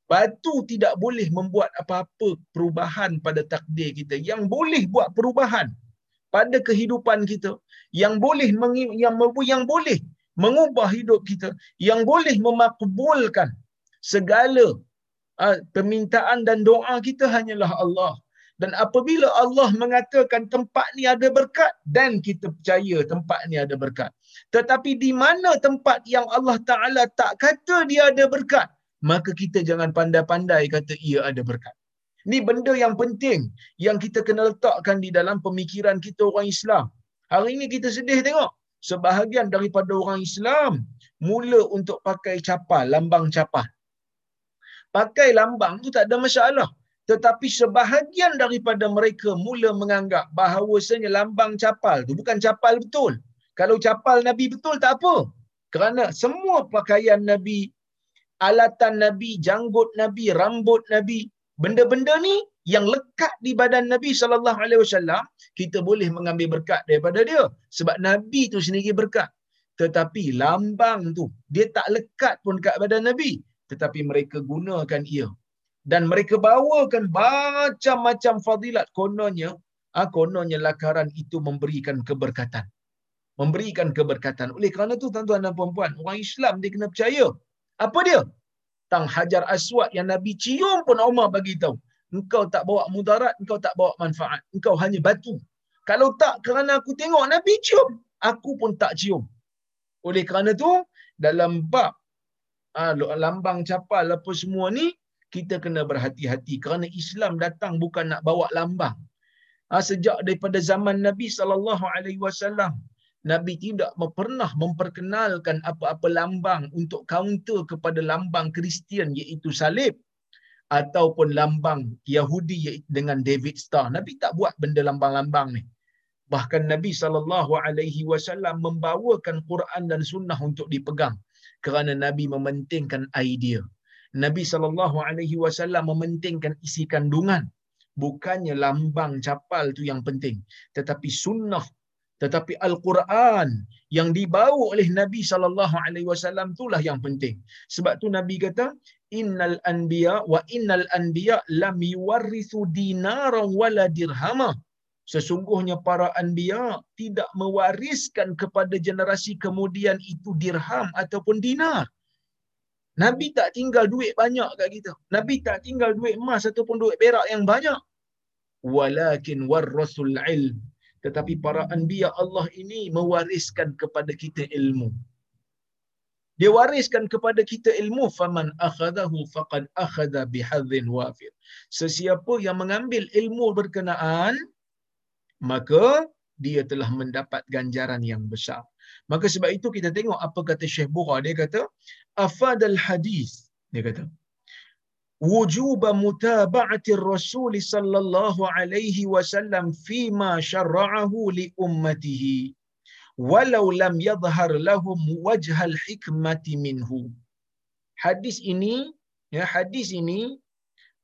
Batu tidak boleh membuat apa-apa perubahan pada takdir kita. Yang boleh buat perubahan pada kehidupan kita, yang boleh yang yang boleh mengubah hidup kita, yang boleh memakbulkan segala uh, permintaan dan doa kita hanyalah Allah. Dan apabila Allah mengatakan tempat ni ada berkat dan kita percaya tempat ni ada berkat. Tetapi di mana tempat yang Allah Taala tak kata dia ada berkat, maka kita jangan pandai-pandai kata ia ada berkat. Ni benda yang penting yang kita kena letakkan di dalam pemikiran kita orang Islam. Hari ini kita sedih tengok. Sebahagian daripada orang Islam mula untuk pakai capal, lambang capal. Pakai lambang tu tak ada masalah. Tetapi sebahagian daripada mereka mula menganggap bahawasanya lambang capal tu bukan capal betul. Kalau capal Nabi betul tak apa. Kerana semua pakaian Nabi, alatan Nabi, janggut Nabi, rambut Nabi, benda-benda ni yang lekat di badan Nabi sallallahu alaihi wasallam, kita boleh mengambil berkat daripada dia. Sebab Nabi tu sendiri berkat. Tetapi lambang tu dia tak lekat pun kat badan Nabi, tetapi mereka gunakan ia. Dan mereka bawakan macam-macam fadilat. Kononnya ah kononnya lakaran itu memberikan keberkatan. Memberikan keberkatan. Oleh kerana tu tuan-tuan dan puan-puan orang Islam dia kena percaya. Apa dia? Tang hajar aswad yang nabi cium pun Umar bagi tahu engkau tak bawa mudarat engkau tak bawa manfaat. Engkau hanya batu. Kalau tak kerana aku tengok nabi cium. Aku pun tak cium. Oleh kerana tu dalam bab ah, lambang capal apa semua ni kita kena berhati-hati. Kerana Islam datang bukan nak bawa lambang. Ha, sejak daripada zaman Nabi wasallam Nabi tidak pernah memperkenalkan apa-apa lambang untuk counter kepada lambang Kristian iaitu salib ataupun lambang Yahudi dengan David Star. Nabi tak buat benda lambang-lambang ni. Bahkan Nabi sallallahu alaihi wasallam membawakan Quran dan sunnah untuk dipegang kerana Nabi mementingkan idea. Nabi sallallahu alaihi wasallam mementingkan isi kandungan bukannya lambang capal tu yang penting tetapi sunnah tetapi al-Quran yang dibawa oleh Nabi sallallahu alaihi wasallam itulah yang penting sebab tu Nabi kata innal anbiya wa innal anbiya lam yuwarrithu dinaran wala dirhama sesungguhnya para anbiya tidak mewariskan kepada generasi kemudian itu dirham ataupun dinar Nabi tak tinggal duit banyak kat kita. Nabi tak tinggal duit emas ataupun duit perak yang banyak. Walakin warrasul ilm. Tetapi para anbiya Allah ini mewariskan kepada kita ilmu. Dia wariskan kepada kita ilmu faman akhadahu faqad akhadha bihadzin wafir. Sesiapa yang mengambil ilmu berkenaan maka dia telah mendapat ganjaran yang besar. Maka sebab itu kita tengok apa kata Syekh Bura. Dia kata, afadal hadis. Dia kata, wujub mutaba'ati Rasul sallallahu alaihi wasallam fima syara'ahu li ummatihi walau lam yadhhar lahum wajhal hikmati minhu. Hadis ini, ya hadis ini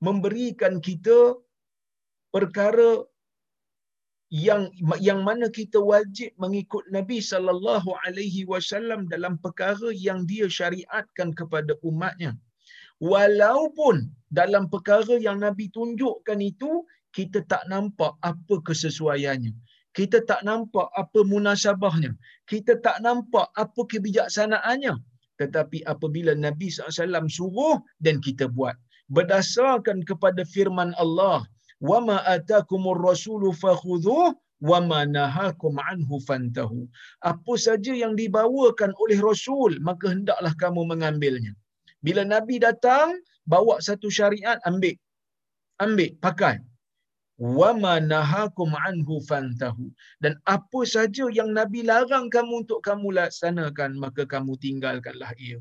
memberikan kita perkara yang yang mana kita wajib mengikut Nabi sallallahu alaihi wasallam dalam perkara yang dia syariatkan kepada umatnya. Walaupun dalam perkara yang Nabi tunjukkan itu kita tak nampak apa kesesuaiannya. Kita tak nampak apa munasabahnya. Kita tak nampak apa kebijaksanaannya. Tetapi apabila Nabi SAW suruh dan kita buat. Berdasarkan kepada firman Allah wama atakumur rasulu fakhudhuh wama nahakum anhu fantahu apa saja yang dibawakan oleh rasul maka hendaklah kamu mengambilnya bila nabi datang bawa satu syariat ambil ambil pakai wama nahakum anhu fantahu dan apa saja yang nabi larang kamu untuk kamu laksanakan maka kamu tinggalkanlah ia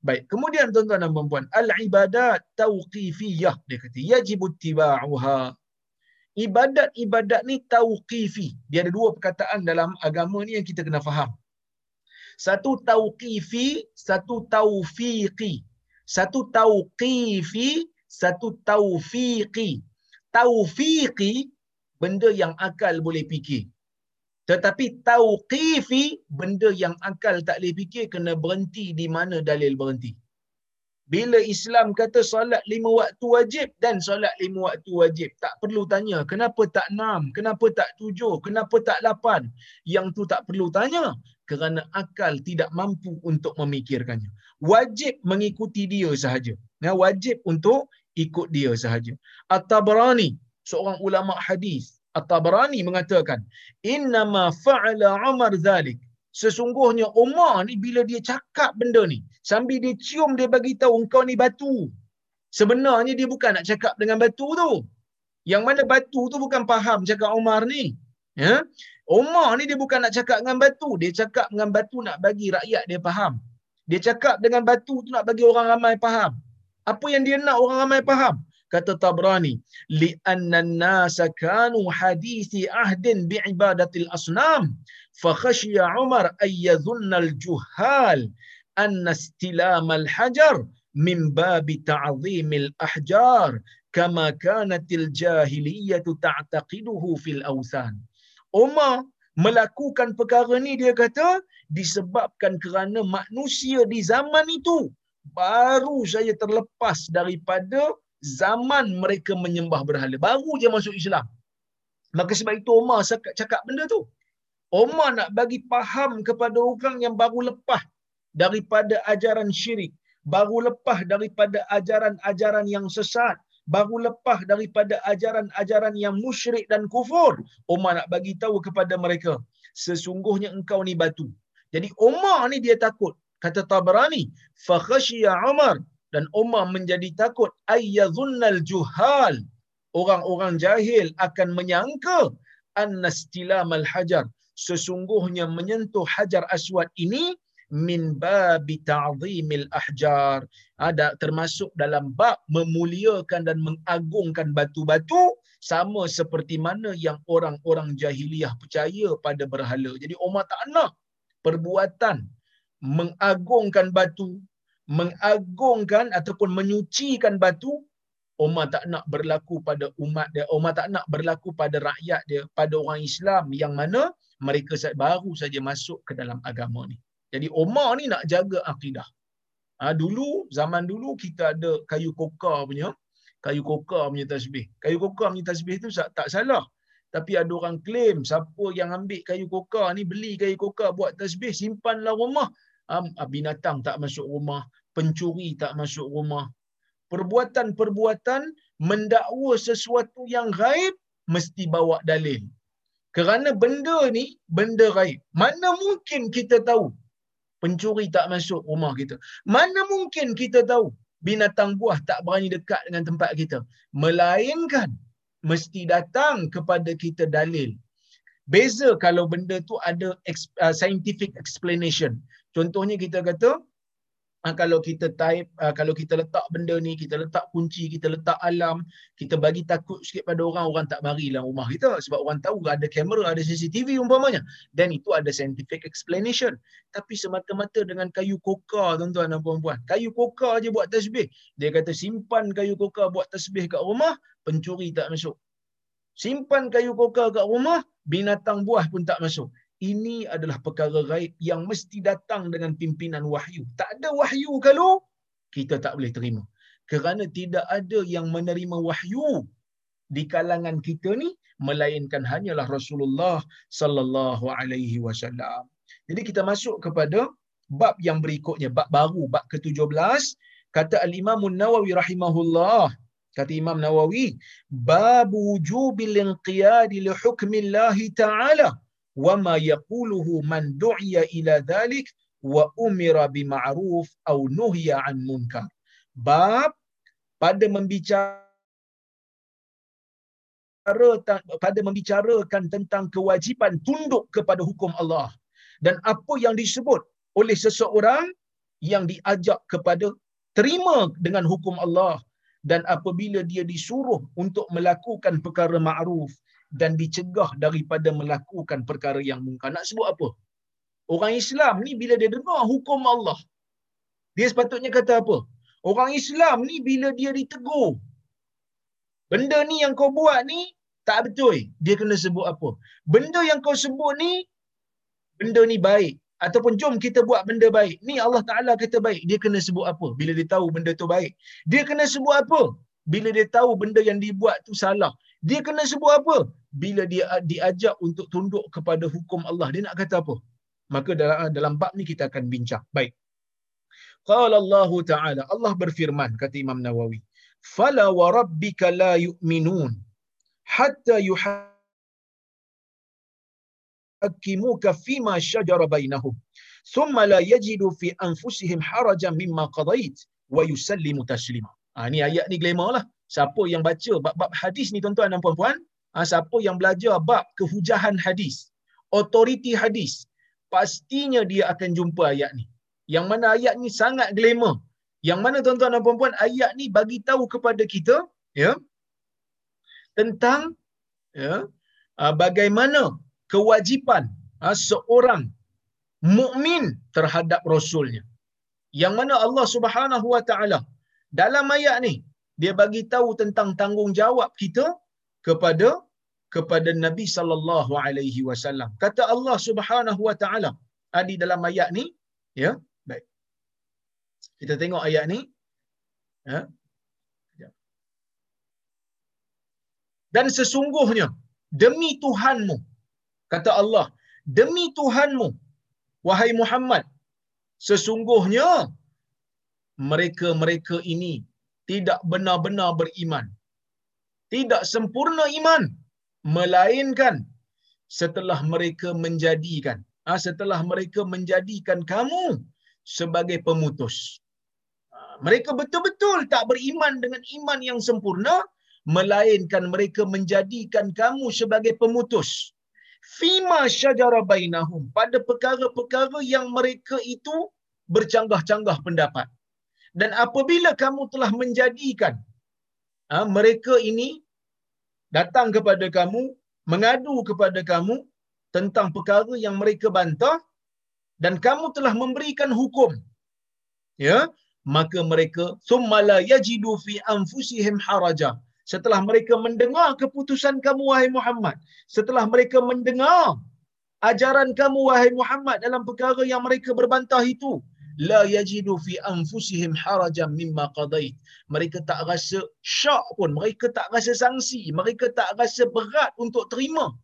baik kemudian tuan-tuan dan puan-puan al ibadat tauqifiyah dia kata yajib ittiba'uha ibadat-ibadat ni tauqifi. Dia ada dua perkataan dalam agama ni yang kita kena faham. Satu tauqifi, satu taufiqi. Satu tauqifi, satu taufiqi. Taufiqi, benda yang akal boleh fikir. Tetapi tauqifi, benda yang akal tak boleh fikir, kena berhenti di mana dalil berhenti bila Islam kata solat lima waktu wajib dan solat lima waktu wajib, tak perlu tanya kenapa tak enam, kenapa tak tujuh, kenapa tak lapan. Yang tu tak perlu tanya kerana akal tidak mampu untuk memikirkannya. Wajib mengikuti dia sahaja. Ya, wajib untuk ikut dia sahaja. At-Tabrani, seorang ulama hadis, At-Tabrani mengatakan, "Innama fa'ala Umar zalik." Sesungguhnya Umar ni bila dia cakap benda ni, sambil dia cium dia bagi tahu engkau ni batu. Sebenarnya dia bukan nak cakap dengan batu tu. Yang mana batu tu bukan faham cakap Umar ni. Ya? Umar ni dia bukan nak cakap dengan batu, dia cakap dengan batu nak bagi rakyat dia faham. Dia cakap dengan batu tu nak bagi orang ramai faham. Apa yang dia nak orang ramai faham? Kata Tabrani, li anna an-nasa kanu hadithi ahdin bi ibadatil asnam fa khashiya Umar ay yadhunna al-juhal anna istilam al-hajar min bab ta'zim al-ahjar kama kanat al-jahiliyah ta'taqiduhu fil awthan. Umar melakukan perkara ni dia kata disebabkan kerana manusia di zaman itu baru saja terlepas daripada zaman mereka menyembah berhala. Baru je masuk Islam. Maka sebab itu Umar cakap, cakap benda tu. Umar nak bagi faham kepada orang yang baru lepas daripada ajaran syirik, baru lepas daripada ajaran-ajaran yang sesat, baru lepas daripada ajaran-ajaran yang musyrik dan kufur. Umar nak bagi tahu kepada mereka, sesungguhnya engkau ni batu. Jadi Umar ni dia takut. Kata Tabrani, fa khashiya Umar. Dan Umar menjadi takut ayyadhunnal juhal. Orang-orang jahil akan menyangka annastilamal hajar sesungguhnya menyentuh hajar aswad ini min babi ta'zimil ahjar. Ada termasuk dalam bab memuliakan dan mengagungkan batu-batu sama seperti mana yang orang-orang jahiliah percaya pada berhala. Jadi Umar tak nak perbuatan mengagungkan batu mengagungkan ataupun menyucikan batu Umar tak nak berlaku pada umat dia Umar tak nak berlaku pada rakyat dia pada orang Islam yang mana mereka baru saja masuk ke dalam agama ni. Jadi Umar ni nak jaga akidah. Ha, dulu zaman dulu kita ada kayu kokar punya kayu kokar punya tasbih. Kayu kokar punya tasbih tu tak salah. Tapi ada orang claim siapa yang ambil kayu kokar ni beli kayu kokar buat tasbih simpanlah rumah binatang tak masuk rumah pencuri tak masuk rumah. Perbuatan-perbuatan mendakwa sesuatu yang gaib mesti bawa dalil. Kerana benda ni benda gaib. Mana mungkin kita tahu pencuri tak masuk rumah kita? Mana mungkin kita tahu binatang buah tak berani dekat dengan tempat kita? Melainkan mesti datang kepada kita dalil. Beza kalau benda tu ada uh, scientific explanation. Contohnya kita kata uh, kalau kita type uh, kalau kita letak benda ni kita letak kunci kita letak alam kita bagi takut sikit pada orang orang tak marilah rumah kita sebab orang tahu ada kamera ada CCTV umpamanya. Dan itu ada scientific explanation. Tapi semata-mata dengan kayu koka tuan-tuan dan puan-puan kayu koka aja buat tasbih. Dia kata simpan kayu koka buat tasbih kat rumah pencuri tak masuk. Simpan kayu koka kat rumah binatang buah pun tak masuk ini adalah perkara gaib yang mesti datang dengan pimpinan wahyu. Tak ada wahyu kalau kita tak boleh terima. Kerana tidak ada yang menerima wahyu di kalangan kita ni melainkan hanyalah Rasulullah sallallahu alaihi wasallam. Jadi kita masuk kepada bab yang berikutnya, bab baru, bab ke-17, kata al-Imam An-Nawawi rahimahullah, kata Imam Nawawi, bab wujubil inqiyad li hukmillahi ta'ala wama yaquluhu man du'iya ila dhalik wa umira bi ma'ruf aw nuhiya an munkar. Bab pada membicara pada membicarakan tentang kewajipan tunduk kepada hukum Allah dan apa yang disebut oleh seseorang yang diajak kepada terima dengan hukum Allah dan apabila dia disuruh untuk melakukan perkara ma'ruf dan dicegah daripada melakukan perkara yang mungkar. Nak sebut apa? Orang Islam ni bila dia dengar hukum Allah, dia sepatutnya kata apa? Orang Islam ni bila dia ditegur, benda ni yang kau buat ni tak betul. Dia kena sebut apa? Benda yang kau sebut ni, benda ni baik. Ataupun jom kita buat benda baik. Ni Allah Ta'ala kata baik. Dia kena sebut apa? Bila dia tahu benda tu baik. Dia kena sebut apa? Bila dia tahu benda yang dibuat tu salah. Dia kena sebut apa? Bila dia diajak untuk tunduk kepada hukum Allah, dia nak kata apa? Maka dalam dalam bab ni kita akan bincang. Baik. Qala Allah Ta'ala, Allah berfirman kata Imam Nawawi, "Fala wa rabbika la yu'minun hatta yuhakkimuka fima shajara bainahum, thumma la yajidu fi anfusihim harajan mimma qadait wa yusallimu taslima." Ah ha, ni ayat ni glamour lah siapa yang baca bab-bab hadis ni tuan-tuan dan puan-puan, ha, siapa yang belajar bab kehujahan hadis, otoriti hadis, pastinya dia akan jumpa ayat ni. Yang mana ayat ni sangat glamour. Yang mana tuan-tuan dan puan-puan ayat ni bagi tahu kepada kita ya tentang ya ha, bagaimana kewajipan ha, seorang mukmin terhadap rasulnya. Yang mana Allah Subhanahu wa taala dalam ayat ni dia bagi tahu tentang tanggungjawab kita kepada kepada Nabi sallallahu alaihi wasallam. Kata Allah Subhanahu wa taala di dalam ayat ni, ya. Baik. Kita tengok ayat ni. Ya. Dan sesungguhnya demi Tuhanmu kata Allah, demi Tuhanmu wahai Muhammad, sesungguhnya mereka-mereka ini tidak benar-benar beriman. Tidak sempurna iman. Melainkan setelah mereka menjadikan. Ha, setelah mereka menjadikan kamu sebagai pemutus. Ha, mereka betul-betul tak beriman dengan iman yang sempurna. Melainkan mereka menjadikan kamu sebagai pemutus. Fima syajara bainahum. Pada perkara-perkara yang mereka itu bercanggah-canggah pendapat. Dan apabila kamu telah menjadikan ha, mereka ini datang kepada kamu, mengadu kepada kamu tentang perkara yang mereka bantah dan kamu telah memberikan hukum, ya, maka mereka summala yajidu fi anfusihim haraja. Setelah mereka mendengar keputusan kamu wahai Muhammad, setelah mereka mendengar ajaran kamu wahai Muhammad dalam perkara yang mereka berbantah itu, la yajidu fi anfusihim harajan mimma qadait. Mereka tak rasa syak pun mereka tak rasa sanksi mereka tak rasa berat untuk terima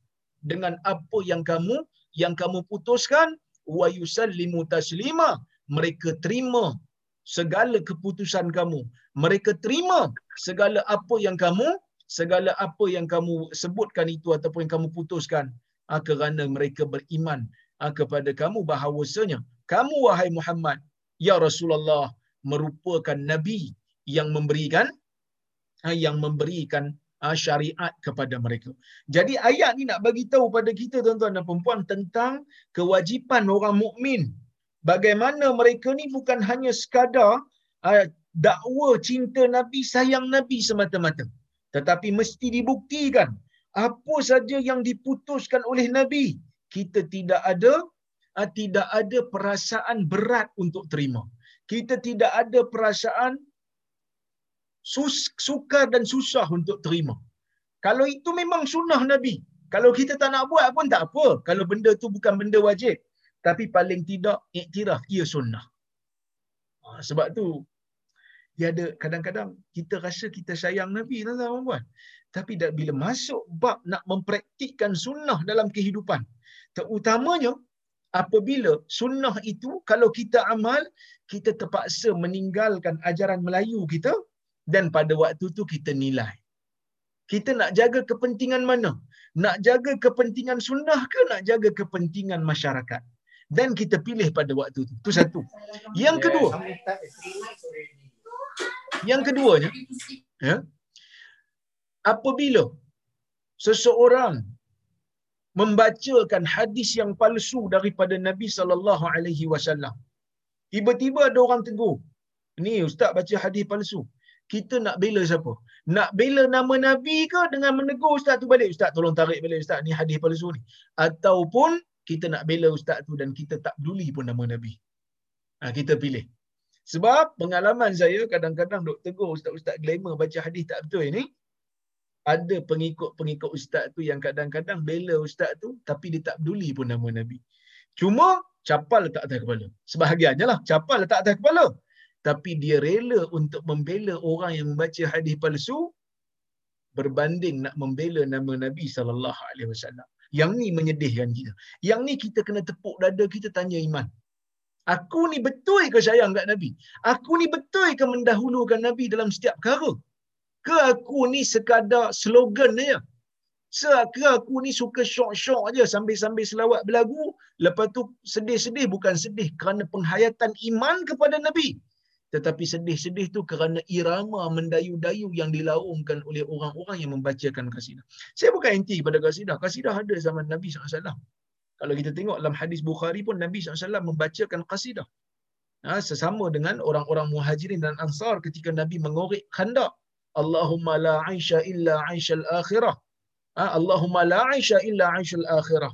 dengan apa yang kamu yang kamu putuskan. Wa yusallimu taslima. Mereka terima segala keputusan kamu. Mereka terima segala apa yang kamu segala apa yang kamu sebutkan itu ataupun yang kamu putuskan. Ha, kerana mereka beriman ha, kepada kamu bahawasanya kamu wahai Muhammad ya Rasulullah merupakan nabi yang memberikan ha, yang memberikan uh, syariat kepada mereka. Jadi ayat ni nak bagi tahu pada kita tuan-tuan dan puan tentang kewajipan orang mukmin. Bagaimana mereka ni bukan hanya sekadar uh, dakwa cinta Nabi, sayang Nabi semata-mata. Tetapi mesti dibuktikan apa saja yang diputuskan oleh Nabi, kita tidak ada tidak ada perasaan berat untuk terima. Kita tidak ada perasaan sus, sukar dan susah untuk terima. Kalau itu memang sunnah Nabi. Kalau kita tak nak buat pun tak apa. Kalau benda tu bukan benda wajib. Tapi paling tidak iktiraf ia sunnah. Ha, sebab tu dia ada kadang-kadang kita rasa kita sayang Nabi tuan-tuan puan. Tapi bila masuk bab nak mempraktikkan sunnah dalam kehidupan, terutamanya apabila sunnah itu kalau kita amal, kita terpaksa meninggalkan ajaran Melayu kita dan pada waktu tu kita nilai. Kita nak jaga kepentingan mana? Nak jaga kepentingan sunnah ke nak jaga kepentingan masyarakat? Dan kita pilih pada waktu tu. Itu satu. Yang kedua. Yang keduanya. Ya, apabila seseorang membacakan hadis yang palsu daripada Nabi sallallahu alaihi wasallam. Tiba-tiba ada orang tegur. Ni ustaz baca hadis palsu kita nak bela siapa? Nak bela nama Nabi ke dengan menegur ustaz tu balik? Ustaz tolong tarik balik ustaz ni hadis palsu ni. Ataupun kita nak bela ustaz tu dan kita tak peduli pun nama Nabi. Ha, kita pilih. Sebab pengalaman saya kadang-kadang duk tegur ustaz-ustaz glamour baca hadis tak betul ni. Ada pengikut-pengikut ustaz tu yang kadang-kadang bela ustaz tu tapi dia tak peduli pun nama Nabi. Cuma capal letak atas kepala. Sebahagiannya lah capal letak atas kepala tapi dia rela untuk membela orang yang membaca hadis palsu berbanding nak membela nama Nabi sallallahu alaihi wasallam. Yang ni menyedihkan kita. Yang ni kita kena tepuk dada kita tanya iman. Aku ni betul ke sayang kat Nabi? Aku ni betul ke mendahulukan Nabi dalam setiap perkara? Ke aku ni sekadar slogan dia? Ke aku ni suka syok-syok aja sambil-sambil selawat berlagu, lepas tu sedih-sedih bukan sedih kerana penghayatan iman kepada Nabi tetapi sedih-sedih tu kerana irama mendayu-dayu yang dilaungkan oleh orang-orang yang membacakan kasidah. Saya bukan anti pada kasidah. Kasidah ada zaman Nabi SAW. Kalau kita tengok dalam hadis Bukhari pun Nabi SAW membacakan kasidah. Ha, sesama dengan orang-orang muhajirin dan ansar ketika Nabi mengorek khandak. Allahumma la aisha illa aisha al-akhirah. Ha, Allahumma la aisha illa aisha al-akhirah.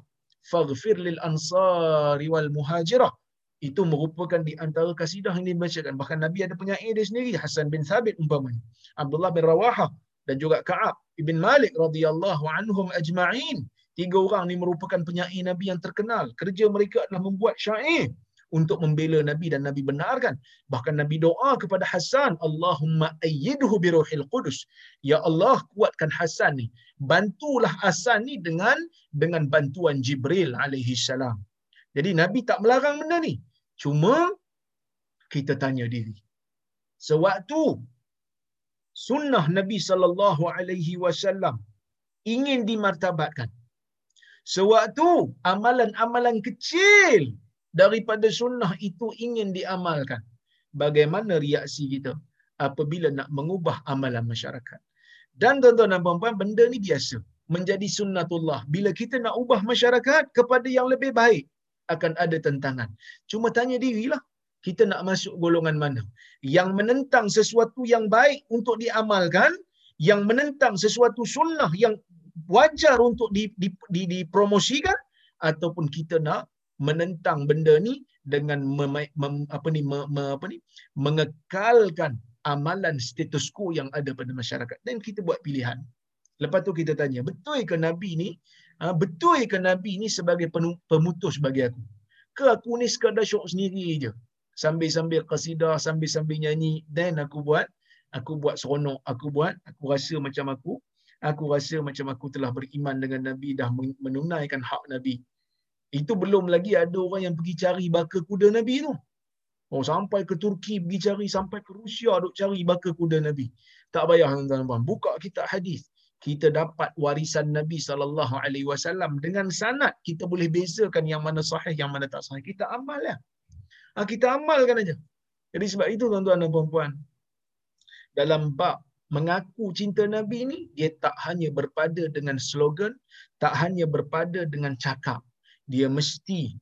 Faghfir lil ansari wal muhajirah itu merupakan di antara kasidah yang dibacakan. Bahkan Nabi ada penyair dia sendiri, Hasan bin Thabit umpamanya. Abdullah bin Rawaha dan juga Ka'ab ibn Malik radhiyallahu anhum ajma'in. Tiga orang ni merupakan penyair Nabi yang terkenal. Kerja mereka adalah membuat syair untuk membela Nabi dan Nabi benarkan. Bahkan Nabi doa kepada Hasan, Allahumma ayyidhu biruhil qudus. Ya Allah, kuatkan Hasan ni. Bantulah Hasan ni dengan dengan bantuan Jibril alaihi salam. Jadi Nabi tak melarang benda ni. Cuma kita tanya diri. Sewaktu sunnah Nabi sallallahu alaihi wasallam ingin dimartabatkan. Sewaktu amalan-amalan kecil daripada sunnah itu ingin diamalkan. Bagaimana reaksi kita apabila nak mengubah amalan masyarakat? Dan tuan-tuan dan puan-puan, benda ni biasa. Menjadi sunnatullah. Bila kita nak ubah masyarakat kepada yang lebih baik, akan ada tentangan. Cuma tanya dirilah, kita nak masuk golongan mana? Yang menentang sesuatu yang baik untuk diamalkan, yang menentang sesuatu sunnah yang wajar untuk dipromosikan, ataupun kita nak menentang benda ni dengan mem, mem, apa ni, me, me, apa ni, mengekalkan amalan status quo yang ada pada masyarakat. Dan kita buat pilihan. Lepas tu kita tanya, betul ke Nabi ni ha, betul ke Nabi ni sebagai pemutus bagi aku? Ke aku ni sekadar syok sendiri je? Sambil-sambil qasidah, sambil-sambil nyanyi, dan aku buat, aku buat seronok, aku buat, aku rasa macam aku, aku rasa macam aku telah beriman dengan Nabi, dah menunaikan hak Nabi. Itu belum lagi ada orang yang pergi cari baka kuda Nabi tu. Oh, sampai ke Turki pergi cari, sampai ke Rusia duk cari baka kuda Nabi. Tak payah tuan-tuan. Buka kitab hadis kita dapat warisan Nabi sallallahu alaihi wasallam dengan sanad kita boleh bezakan yang mana sahih yang mana tak sahih kita amal ya ha, kita amalkan aja jadi sebab itu tuan-tuan dan puan-puan dalam bab mengaku cinta Nabi ni dia tak hanya berpada dengan slogan, tak hanya berpada dengan cakap. Dia mesti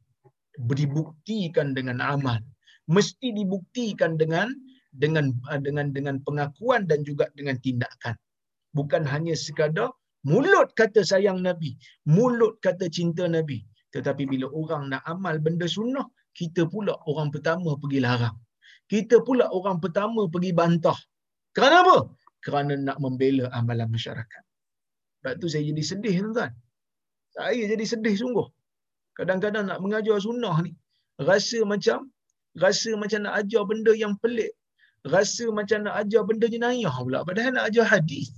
dibuktikan dengan amal. Mesti dibuktikan dengan dengan dengan dengan pengakuan dan juga dengan tindakan. Bukan hanya sekadar mulut kata sayang Nabi, mulut kata cinta Nabi. Tetapi bila orang nak amal benda sunnah, kita pula orang pertama pergi larang. Kita pula orang pertama pergi bantah. Kerana apa? Kerana nak membela amalan masyarakat. Sebab tu saya jadi sedih tuan-tuan. Saya jadi sedih sungguh. Kadang-kadang nak mengajar sunnah ni. Rasa macam rasa macam nak ajar benda yang pelik. Rasa macam nak ajar benda jenayah pula. Padahal nak ajar hadis.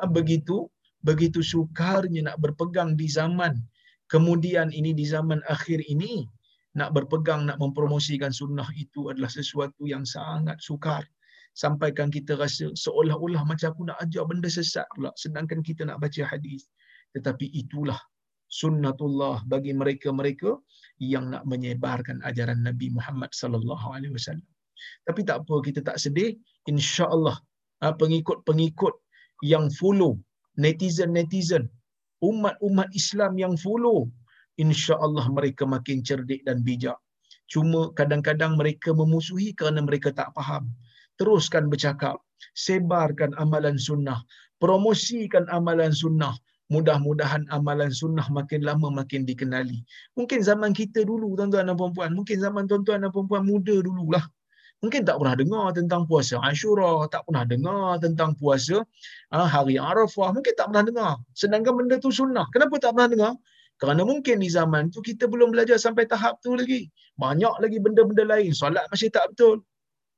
Ah, begitu, begitu sukarnya nak berpegang di zaman kemudian ini di zaman akhir ini nak berpegang nak mempromosikan sunnah itu adalah sesuatu yang sangat sukar sampaikan kita rasa seolah-olah macam aku nak ajar benda sesat pula sedangkan kita nak baca hadis tetapi itulah sunnatullah bagi mereka-mereka yang nak menyebarkan ajaran Nabi Muhammad sallallahu alaihi wasallam. Tapi tak apa kita tak sedih. insya-Allah ah, pengikut-pengikut yang follow netizen-netizen umat-umat Islam yang follow insya-Allah mereka makin cerdik dan bijak. Cuma kadang-kadang mereka memusuhi kerana mereka tak faham. Teruskan bercakap sebarkan amalan sunnah promosikan amalan sunnah mudah-mudahan amalan sunnah makin lama makin dikenali mungkin zaman kita dulu tuan-tuan dan puan-puan mungkin zaman tuan-tuan dan puan-puan muda dululah mungkin tak pernah dengar tentang puasa Ashura, tak pernah dengar tentang puasa uh, hari Arafah, mungkin tak pernah dengar. Sedangkan benda tu sunnah. Kenapa tak pernah dengar? Kerana mungkin di zaman tu kita belum belajar sampai tahap tu lagi. Banyak lagi benda-benda lain. Solat masih tak betul.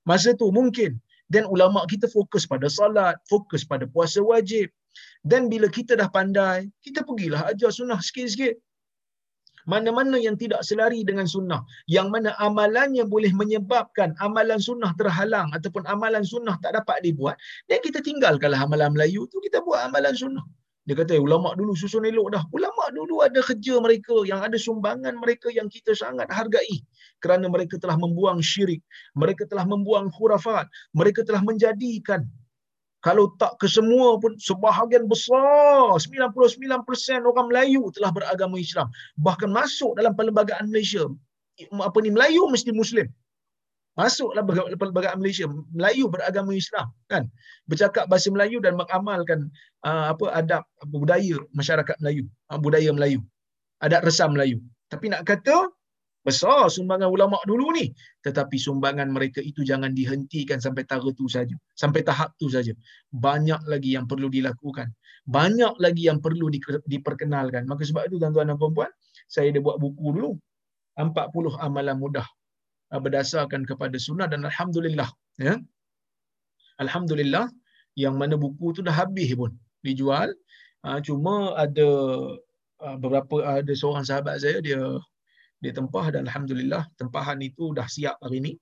Masa tu mungkin. Dan ulama kita fokus pada solat, fokus pada puasa wajib. Dan bila kita dah pandai, kita pergilah ajar sunnah sikit-sikit mana-mana yang tidak selari dengan sunnah, yang mana amalannya boleh menyebabkan amalan sunnah terhalang ataupun amalan sunnah tak dapat dibuat, dan kita tinggalkanlah amalan Melayu tu, kita buat amalan sunnah. Dia kata, ulama dulu susun elok dah. Ulama dulu ada kerja mereka, yang ada sumbangan mereka yang kita sangat hargai. Kerana mereka telah membuang syirik. Mereka telah membuang khurafat. Mereka telah menjadikan kalau tak kesemua pun sebahagian besar 99% orang Melayu telah beragama Islam. Bahkan masuk dalam perlembagaan Malaysia. Apa ni Melayu mesti muslim. Masuk dalam perlembagaan Malaysia Melayu beragama Islam kan? Bercakap bahasa Melayu dan mengamalkan uh, apa adab budaya masyarakat Melayu uh, budaya Melayu adat resam Melayu. Tapi nak kata Besar sumbangan ulama dulu ni. Tetapi sumbangan mereka itu jangan dihentikan sampai tara tu saja. Sampai tahap tu saja. Banyak lagi yang perlu dilakukan. Banyak lagi yang perlu diperkenalkan. Maka sebab itu tuan-tuan dan puan saya ada buat buku dulu. 40 amalan mudah uh, berdasarkan kepada sunnah dan alhamdulillah ya. Alhamdulillah yang mana buku tu dah habis pun dijual. Uh, cuma ada uh, beberapa ada seorang sahabat saya dia dia tempah dan alhamdulillah tempahan itu dah siap hari ini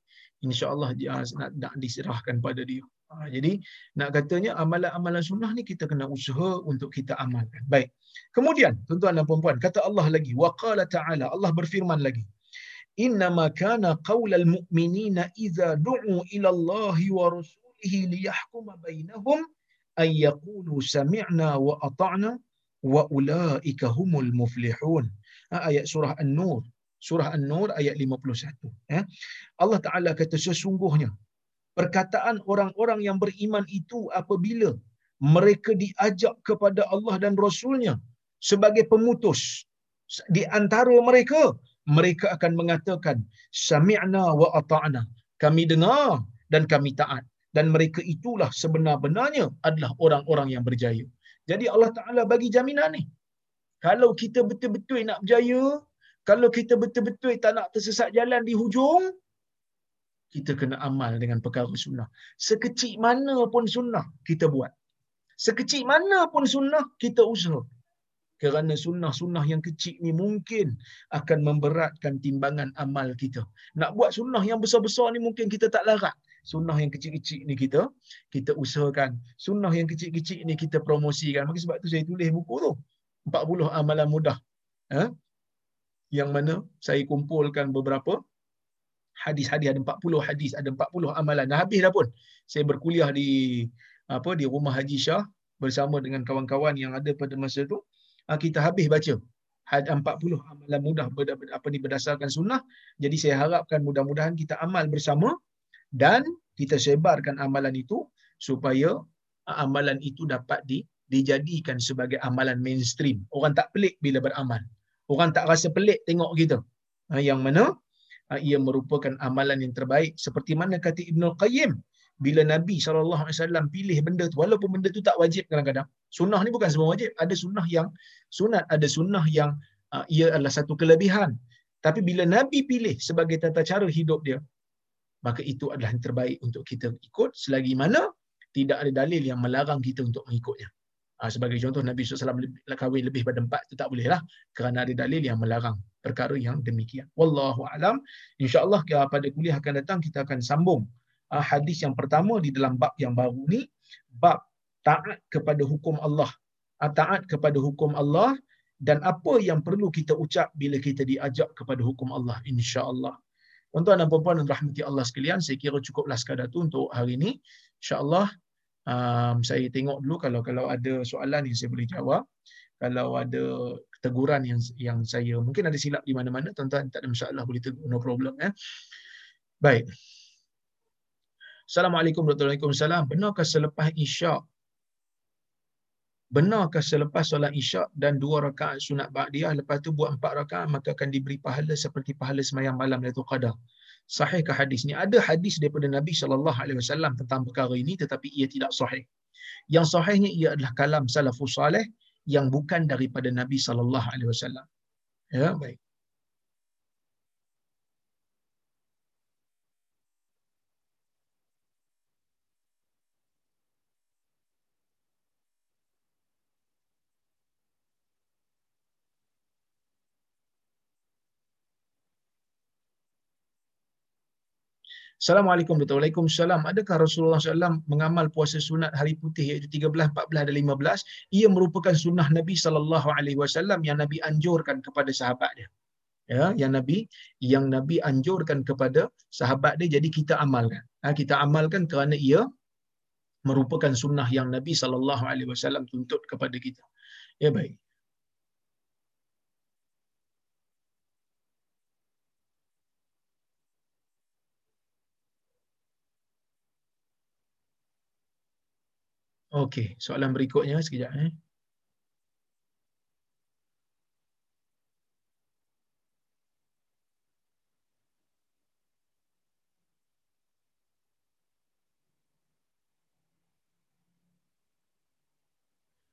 insyaallah dia nak, nak diserahkan pada dia. Ha, jadi nak katanya amalan-amalan sunnah ni kita kena usaha untuk kita amalkan. Baik. Kemudian tuan-tuan dan puan-puan kata Allah lagi wa qala ta'ala Allah berfirman lagi innama kana qaulal mu'minina idza du'u ila Allah wa rasulihi liyahkuma bainahum ay yaqulu sami'na wa ata'na wa ulaika humul muflihun. Ha, ayat surah an-nur surah An-Nur ayat 51 ya Allah Taala kata sesungguhnya perkataan orang-orang yang beriman itu apabila mereka diajak kepada Allah dan Rasulnya sebagai pemutus di antara mereka mereka akan mengatakan sami'na wa ata'na. Kami dengar dan kami taat. Dan mereka itulah sebenar-benarnya adalah orang-orang yang berjaya. Jadi Allah Taala bagi jaminan ni. Kalau kita betul-betul nak berjaya kalau kita betul-betul tak nak tersesat jalan di hujung, kita kena amal dengan perkara sunnah. Sekecil mana pun sunnah, kita buat. Sekecil mana pun sunnah, kita usaha. Kerana sunnah-sunnah yang kecil ni mungkin akan memberatkan timbangan amal kita. Nak buat sunnah yang besar-besar ni mungkin kita tak larat. Sunnah yang kecil-kecil ni kita, kita usahakan. Sunnah yang kecil-kecil ni kita promosikan. Maka sebab tu saya tulis buku tu. 40 amalan mudah. Ha? Yang mana saya kumpulkan beberapa hadis-hadis ada 40 hadis ada 40 amalan. Dah habis dah pun. Saya berkuliah di apa di rumah Haji Shah bersama dengan kawan-kawan yang ada pada masa itu ah, kita habis baca. Had 40 amalan mudah apa ni berdasarkan sunnah. Jadi saya harapkan mudah-mudahan kita amal bersama dan kita sebarkan amalan itu supaya amalan itu dapat di, dijadikan sebagai amalan mainstream. Orang tak pelik bila beramal orang tak rasa pelik tengok kita. Ah, yang mana ia merupakan amalan yang terbaik. Seperti mana kata Ibnu Qayyim bila Nabi SAW pilih benda tu, walaupun benda tu tak wajib kadang-kadang, sunnah ni bukan semua wajib, ada sunnah yang sunat, ada sunnah yang uh, ia adalah satu kelebihan. Tapi bila Nabi pilih sebagai tata cara hidup dia, maka itu adalah yang terbaik untuk kita ikut. Selagi mana tidak ada dalil yang melarang kita untuk mengikutnya. Uh, sebagai contoh, Nabi SAW kahwin lebih pada empat, itu tak boleh lah. Kerana ada dalil yang melarang perkara yang demikian. Wallahu alam. InsyaAllah pada kuliah akan datang, kita akan sambung uh, hadis yang pertama di dalam bab yang baru ni bab taat kepada hukum Allah uh, taat kepada hukum Allah dan apa yang perlu kita ucap bila kita diajak kepada hukum Allah insya-Allah tuan-tuan dan puan-puan dan rahmati Allah sekalian saya kira cukuplah sekadar tu untuk hari ini insya-Allah um, saya tengok dulu kalau kalau ada soalan yang saya boleh jawab kalau ada teguran yang yang saya mungkin ada silap di mana-mana tuan-tuan tak ada masalah boleh tegur no problem ya baik Assalamualaikum warahmatullahi wabarakatuh. Benarkah selepas isyak Benarkah selepas solat isyak dan dua rakaat sunat ba'diyah lepas tu buat empat rakaat maka akan diberi pahala seperti pahala semayang malam Lailatul Qadar. Sahihkah hadis ni? Ada hadis daripada Nabi sallallahu alaihi wasallam tentang perkara ini tetapi ia tidak sahih. Yang sahihnya ia adalah kalam salafus salih yang bukan daripada Nabi sallallahu alaihi wasallam. Ya, baik. Assalamualaikum warahmatullahi wabarakatuh. Adakah Rasulullah SAW mengamal puasa sunat hari putih iaitu 13, 14 dan 15? Ia merupakan sunnah Nabi sallallahu alaihi wasallam yang Nabi anjurkan kepada sahabat dia. Ya, yang Nabi yang Nabi anjurkan kepada sahabat dia jadi kita amalkan. Ha, kita amalkan kerana ia merupakan sunnah yang Nabi sallallahu alaihi wasallam tuntut kepada kita. Ya baik. Okey, soalan berikutnya sekejap eh.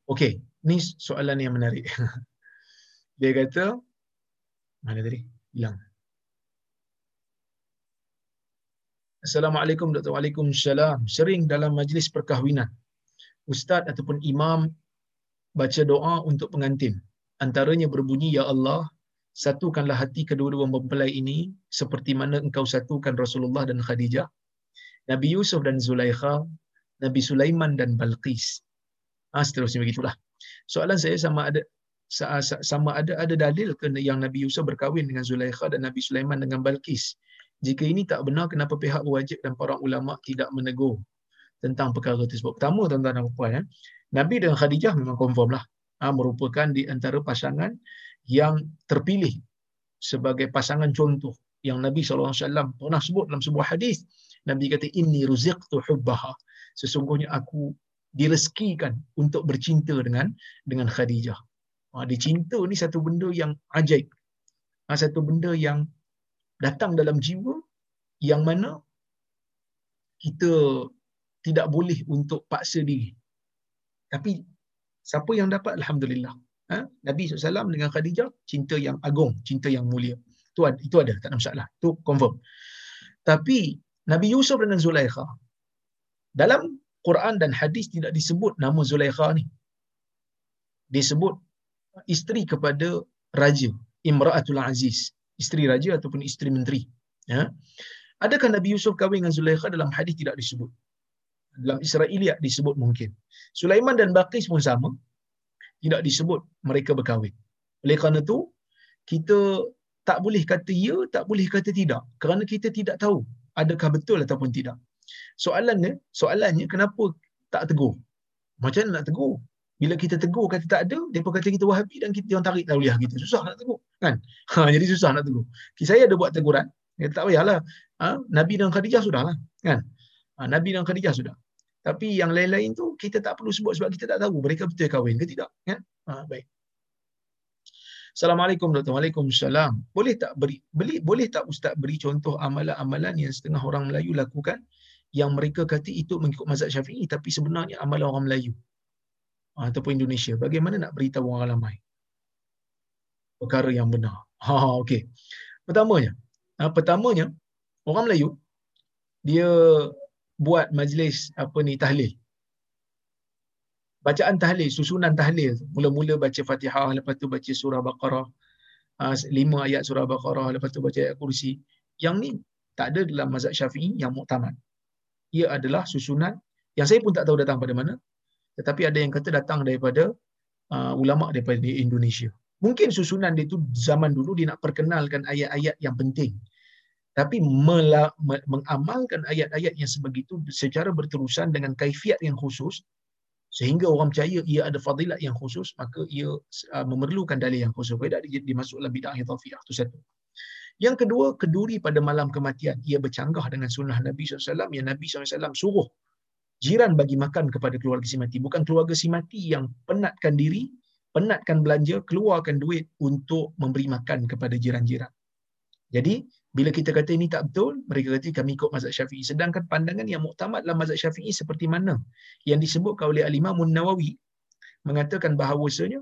Okey, ni soalan yang menarik. Dia kata mana tadi? Hilang. Assalamualaikum Dr. Waalaikumsalam. Sering dalam majlis perkahwinan ustaz ataupun imam baca doa untuk pengantin. Antaranya berbunyi, Ya Allah, satukanlah hati kedua-dua mempelai ini seperti mana engkau satukan Rasulullah dan Khadijah, Nabi Yusuf dan Zulaikha, Nabi Sulaiman dan Balqis. Ha, seterusnya begitulah. Soalan saya sama ada sama ada ada dalil ke yang Nabi Yusuf berkahwin dengan Zulaikha dan Nabi Sulaiman dengan Balqis. Jika ini tak benar, kenapa pihak wajib dan para ulama tidak menegur tentang perkara tersebut. Pertama tuan-tuan dan puan, eh, Nabi dan Khadijah memang confirm lah. Ha, merupakan di antara pasangan yang terpilih sebagai pasangan contoh yang Nabi SAW pernah sebut dalam sebuah hadis. Nabi kata, Inni ruziqtu hubbaha. Sesungguhnya aku direskikan untuk bercinta dengan dengan Khadijah. Ha, dicinta ni satu benda yang ajaib. Ha, satu benda yang datang dalam jiwa yang mana kita tidak boleh untuk paksa diri. Tapi siapa yang dapat alhamdulillah. Ha? Nabi SAW dengan Khadijah cinta yang agung, cinta yang mulia. Itu ada, itu ada tak ada masalah. Itu confirm. Tapi Nabi Yusuf dan Zulaikha dalam Quran dan hadis tidak disebut nama Zulaikha ni. Disebut isteri kepada raja, Imra'atul Aziz, isteri raja ataupun isteri menteri. Ya. Adakah Nabi Yusuf kahwin dengan Zulaikha dalam hadis tidak disebut? Dalam Israeliat disebut mungkin. Sulaiman dan Baqis pun sama. Tidak disebut mereka berkahwin. Oleh kerana itu, kita tak boleh kata ya, tak boleh kata tidak. Kerana kita tidak tahu adakah betul ataupun tidak. Soalannya, soalannya kenapa tak tegur. Macam mana nak tegur? Bila kita tegur kata tak ada, depa kata kita Wahabi dan kita orang tarik tauliah kita. Susah nak tegur, kan? Ha, jadi susah nak tegur. Saya ada buat teguran. Ya, tak payahlah. Ha, Nabi dan Khadijah sudahlah, kan? Ha, Nabi dan Khadijah sudah. Tapi yang lain-lain tu kita tak perlu sebut sebab kita tak tahu mereka betul kahwin ke tidak, kan? Ha, baik. Assalamualaikum Dr. Waalaikumsalam. Boleh tak beri beli boleh tak ustaz beri contoh amalan-amalan yang setengah orang Melayu lakukan yang mereka kata itu mengikut mazhab Syafi'i tapi sebenarnya amalan orang Melayu ha, ataupun Indonesia. Bagaimana nak beritahu orang ramai? Perkara yang benar. Ha, ha okey. Pertamanya, ha, pertamanya orang Melayu dia buat majlis apa ni tahlil bacaan tahlil, susunan tahlil. Mula-mula baca Fatihah, lepas tu baca surah Baqarah. Ah, lima ayat surah Baqarah, lepas tu baca ayat kursi. Yang ni tak ada dalam mazhab syafi'i yang muktamad. Ia adalah susunan yang saya pun tak tahu datang pada mana. Tetapi ada yang kata datang daripada uh, ulama daripada Indonesia. Mungkin susunan dia tu zaman dulu dia nak perkenalkan ayat-ayat yang penting. Tapi mela- mengamalkan ayat-ayat yang sebegitu secara berterusan dengan kaifiat yang khusus, sehingga orang percaya ia ada fadilat yang khusus maka ia uh, memerlukan dalil yang khusus. Tidak dimasuk dalam bid'ah idhafiyah itu satu. Yang kedua keduri pada malam kematian. Ia bercanggah dengan sunnah Nabi SAW yang Nabi SAW suruh jiran bagi makan kepada keluarga si mati. Bukan keluarga si mati yang penatkan diri penatkan belanja keluarkan duit untuk memberi makan kepada jiran-jiran. Jadi bila kita kata ini tak betul, mereka kata kami ikut mazhab syafi'i. Sedangkan pandangan yang muktamad dalam mazhab syafi'i seperti mana? Yang disebutkan oleh Al-Imam Nawawi mengatakan bahawasanya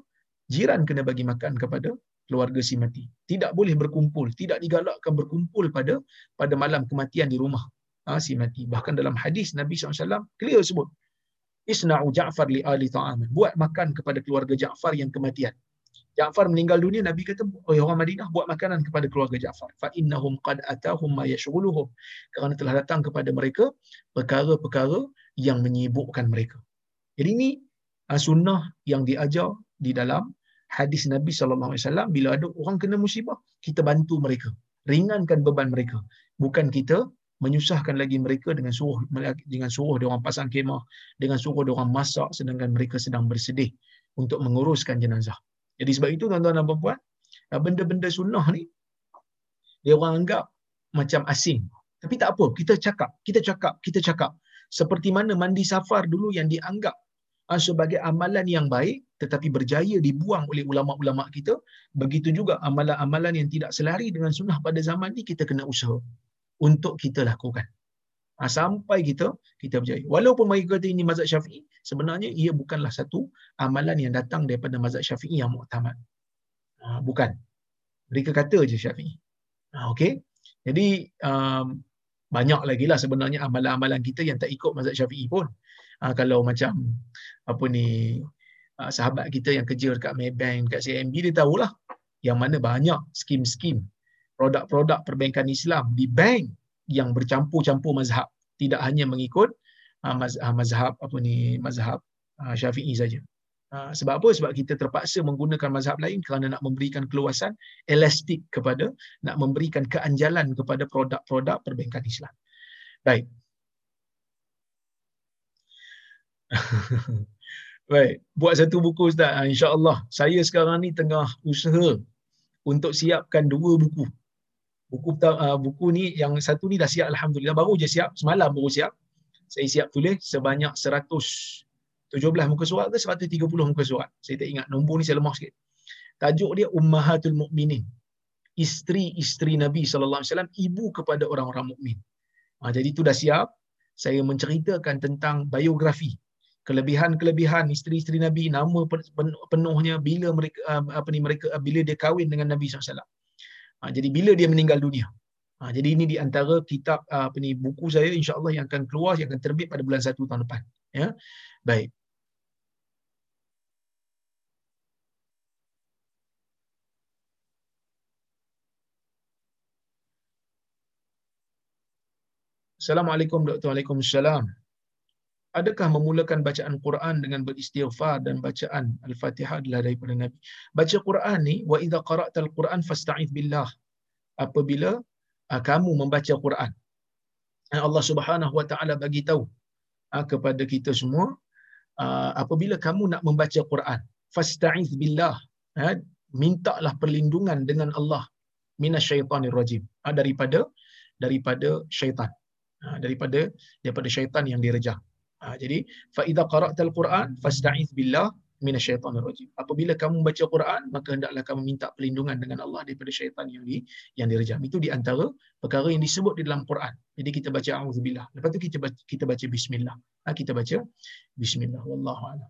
jiran kena bagi makan kepada keluarga si mati. Tidak boleh berkumpul, tidak digalakkan berkumpul pada pada malam kematian di rumah ha, si mati. Bahkan dalam hadis Nabi SAW clear sebut, Isna'u Ja'far li ali ta'aman. Buat makan kepada keluarga Ja'far yang kematian. Ja'far meninggal dunia Nabi kata oh orang Madinah buat makanan kepada keluarga Ja'far. Fa innahum qad atahum ma yashghuluhum. Kerana telah datang kepada mereka perkara-perkara yang menyibukkan mereka. Jadi ini ah, sunnah yang diajar di dalam hadis Nabi sallallahu alaihi wasallam. Bila ada orang kena musibah kita bantu mereka. Ringankan beban mereka. Bukan kita menyusahkan lagi mereka dengan suruh dengan suruh dia orang pasang kemah dengan suruh dia orang masak sedangkan mereka sedang bersedih untuk menguruskan jenazah jadi sebab itu tuan-tuan dan puan-puan, benda-benda sunnah ni dia orang anggap macam asing. Tapi tak apa, kita cakap, kita cakap, kita cakap. Seperti mana mandi safar dulu yang dianggap ah, sebagai amalan yang baik tetapi berjaya dibuang oleh ulama-ulama kita, begitu juga amalan-amalan yang tidak selari dengan sunnah pada zaman ni kita kena usaha untuk kita lakukan. Ha, sampai kita kita berjaya. Walaupun mereka kata ini mazhab Syafi'i, sebenarnya ia bukanlah satu amalan yang datang daripada mazhab Syafi'i yang muktamad. Ha, bukan. Mereka kata je Syafi'i. Ha, okey. Jadi um, banyak lagi lah sebenarnya amalan-amalan kita yang tak ikut mazhab Syafi'i pun. Ha, kalau macam apa ni sahabat kita yang kerja dekat Maybank, dekat CMB dia tahulah yang mana banyak skim-skim produk-produk perbankan Islam di bank yang bercampur-campur mazhab tidak hanya mengikut uh, mazhab apa ni mazhab uh, Syafi'i saja. Sebab apa? Sebab kita terpaksa menggunakan mazhab lain kerana nak memberikan keluasan elastik kepada nak memberikan keanjalan kepada produk-produk perbankan Islam. Baik. Baik, buat satu buku Ustaz. InsyaAllah. Saya sekarang ni tengah usaha untuk siapkan dua buku buku uh, buku ni yang satu ni dah siap alhamdulillah. Baru je siap. Semalam baru siap. Saya siap tulis sebanyak 117 muka surat ke 130 muka surat. Saya tak ingat. Nombor ni saya lemah sikit. Tajuk dia ummahatul mukminin isteri-isteri Nabi sallallahu alaihi wasallam ibu kepada orang-orang mukmin. Ha, jadi tu dah siap. Saya menceritakan tentang biografi. Kelebihan-kelebihan isteri-isteri Nabi nama penuhnya bila mereka uh, apa ni mereka bila dia kahwin dengan Nabi sallallahu alaihi wasallam Ha, jadi bila dia meninggal dunia. Ha, jadi ini di antara kitab uh, apa ni buku saya insya-Allah yang akan keluar yang akan terbit pada bulan 1 tahun depan. Ya. Baik. Assalamualaikum Dr. Waalaikumsalam. Adakah memulakan bacaan Quran dengan beristighfar dan bacaan Al-Fatihah adalah daripada Nabi? Baca Quran ni, wa idza qara'tal Quran fasta'idz billah. Apabila uh, kamu membaca Quran, Allah Subhanahu wa taala bagi tahu uh, kepada kita semua uh, apabila kamu nak membaca Quran fasta'iz billah ha, mintalah perlindungan dengan Allah minasyaitanir rajim ha, daripada daripada syaitan ha, daripada daripada syaitan yang direjam ha, jadi fa idza qara'tal quran fasta'iz billah minasyaitanir rajim apabila kamu baca Quran maka hendaklah kamu minta perlindungan dengan Allah daripada syaitan yang di yang direjam. Itu di antara perkara yang disebut di dalam Quran. Jadi kita baca auzubillah lepas tu kita baca, kita baca bismillah. Ha, kita baca bismillah. Wallahu a'lam.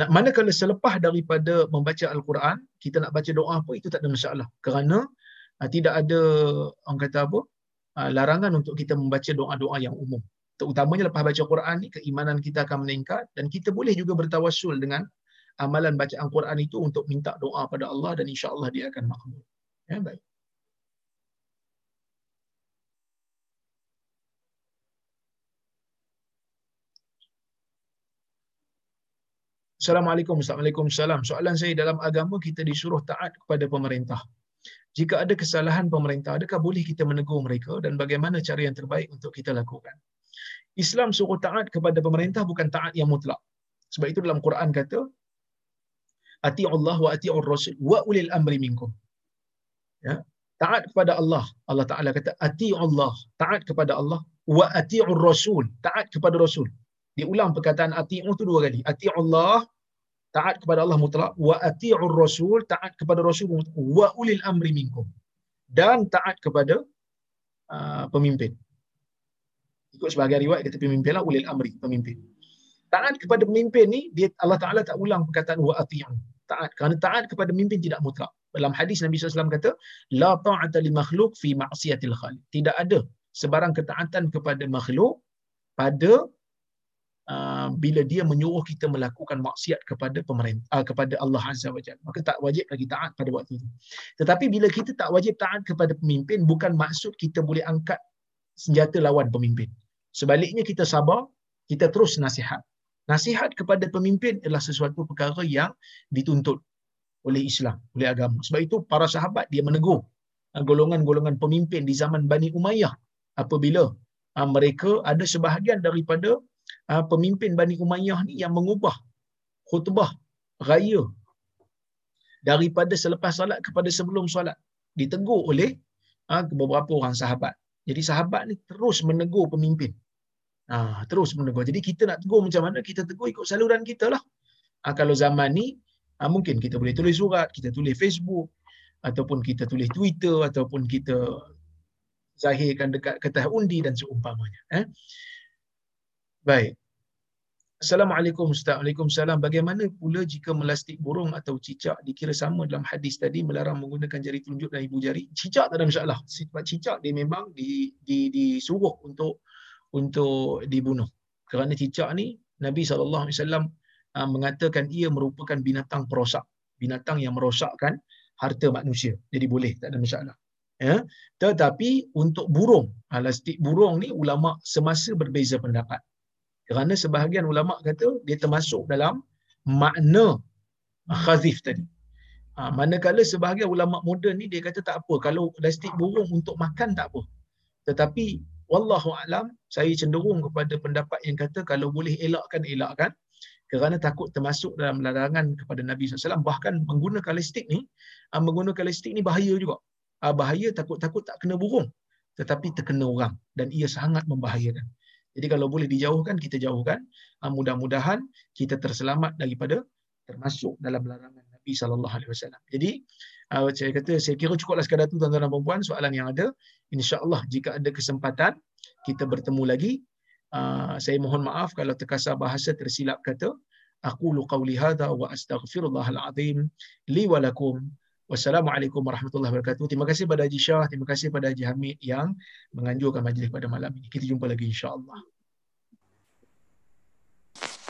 Nak manakala selepas daripada membaca al-Quran kita nak baca doa apa itu tak ada masalah. Kerana uh, tidak ada orang kata apa uh, larangan untuk kita membaca doa-doa yang umum terutamanya lepas baca Quran ni keimanan kita akan meningkat dan kita boleh juga bertawassul dengan amalan bacaan Quran itu untuk minta doa pada Allah dan insya-Allah dia akan makbul. Ya baik. Assalamualaikum Assalamualaikum Soalan saya dalam agama kita disuruh taat kepada pemerintah. Jika ada kesalahan pemerintah, adakah boleh kita menegur mereka dan bagaimana cara yang terbaik untuk kita lakukan? Islam suruh taat kepada pemerintah bukan taat yang mutlak. Sebab itu dalam Quran kata Ati Allah wa ati Rasul wa ulil amri minkum. Ya. Taat kepada Allah. Allah Taala kata ati Allah, taat kepada Allah wa ati Rasul, taat kepada Rasul. Diulang perkataan ati itu dua kali. Ati Allah, taat kepada Allah mutlak wa ati Rasul, taat kepada Rasul wa ulil amri minkum. Dan taat kepada uh, pemimpin ikut sebahagian riwayat kata pemimpin lah ulil amri pemimpin. Taat kepada pemimpin ni dia Allah Taala tak ulang perkataan wa ati'u taat. Kerana taat kepada pemimpin tidak mutlak. Dalam hadis Nabi SAW kata la ta'ata li makhluk fi ma'siyatil khaliq. Tidak ada sebarang ketaatan kepada makhluk pada uh, bila dia menyuruh kita melakukan maksiat kepada pemerintah uh, kepada Allah Azza wa Jalla. Maka tak wajib lagi taat pada waktu itu. Tetapi bila kita tak wajib taat kepada pemimpin bukan maksud kita boleh angkat senjata lawan pemimpin. Sebaliknya kita sabar, kita terus nasihat. Nasihat kepada pemimpin adalah sesuatu perkara yang dituntut oleh Islam, oleh agama. Sebab itu para sahabat dia menegur uh, golongan-golongan pemimpin di zaman Bani Umayyah apabila uh, mereka ada sebahagian daripada uh, pemimpin Bani Umayyah ni yang mengubah khutbah raya daripada selepas salat kepada sebelum salat ditegur oleh beberapa orang sahabat jadi sahabat ni terus menegur pemimpin. Ha, terus menegur. Jadi kita nak tegur macam mana? Kita tegur ikut saluran kita lah. Ha, kalau zaman ni, ha, mungkin kita boleh tulis surat, kita tulis Facebook, ataupun kita tulis Twitter, ataupun kita zahirkan dekat kertas undi dan seumpamanya. Eh? Baik. Assalamualaikum Ustaz. Waalaikumsalam. Bagaimana pula jika melastik burung atau cicak dikira sama dalam hadis tadi melarang menggunakan jari telunjuk dan ibu jari? Cicak tak ada masalah. Sebab cicak dia memang di, di, disuruh untuk untuk dibunuh. Kerana cicak ni Nabi SAW uh, mengatakan ia merupakan binatang perosak. Binatang yang merosakkan harta manusia. Jadi boleh, tak ada masalah. Ya? Tetapi untuk burung, lastik burung ni ulama semasa berbeza pendapat. Kerana sebahagian ulama kata dia termasuk dalam makna khazif tadi. Ha, manakala sebahagian ulama moden ni dia kata tak apa kalau plastik burung untuk makan tak apa. Tetapi wallahu alam saya cenderung kepada pendapat yang kata kalau boleh elakkan elakkan. Kerana takut termasuk dalam larangan kepada Nabi SAW bahkan menggunakan listik ni ha, menggunakan listik ni bahaya juga. Ha, bahaya takut-takut tak kena burung. Tetapi terkena orang. Dan ia sangat membahayakan jadi kalau boleh dijauhkan, kita jauhkan. Ah, mudah-mudahan kita terselamat daripada termasuk dalam larangan Nabi sallallahu alaihi wasallam. Jadi ah, saya kata saya kira cukuplah sekadar tu tuan-tuan dan puan soalan yang ada. Insya-Allah jika ada kesempatan kita bertemu lagi. Ah, saya mohon maaf kalau terkasar bahasa tersilap kata. Aku qawli hadha wa astaghfirullahal azim li wa lakum. Wassalamualaikum warahmatullahi wabarakatuh. Terima kasih pada Haji Shah, terima kasih pada Haji Hamid yang menganjurkan majlis pada malam ini. Kita jumpa lagi insya-Allah.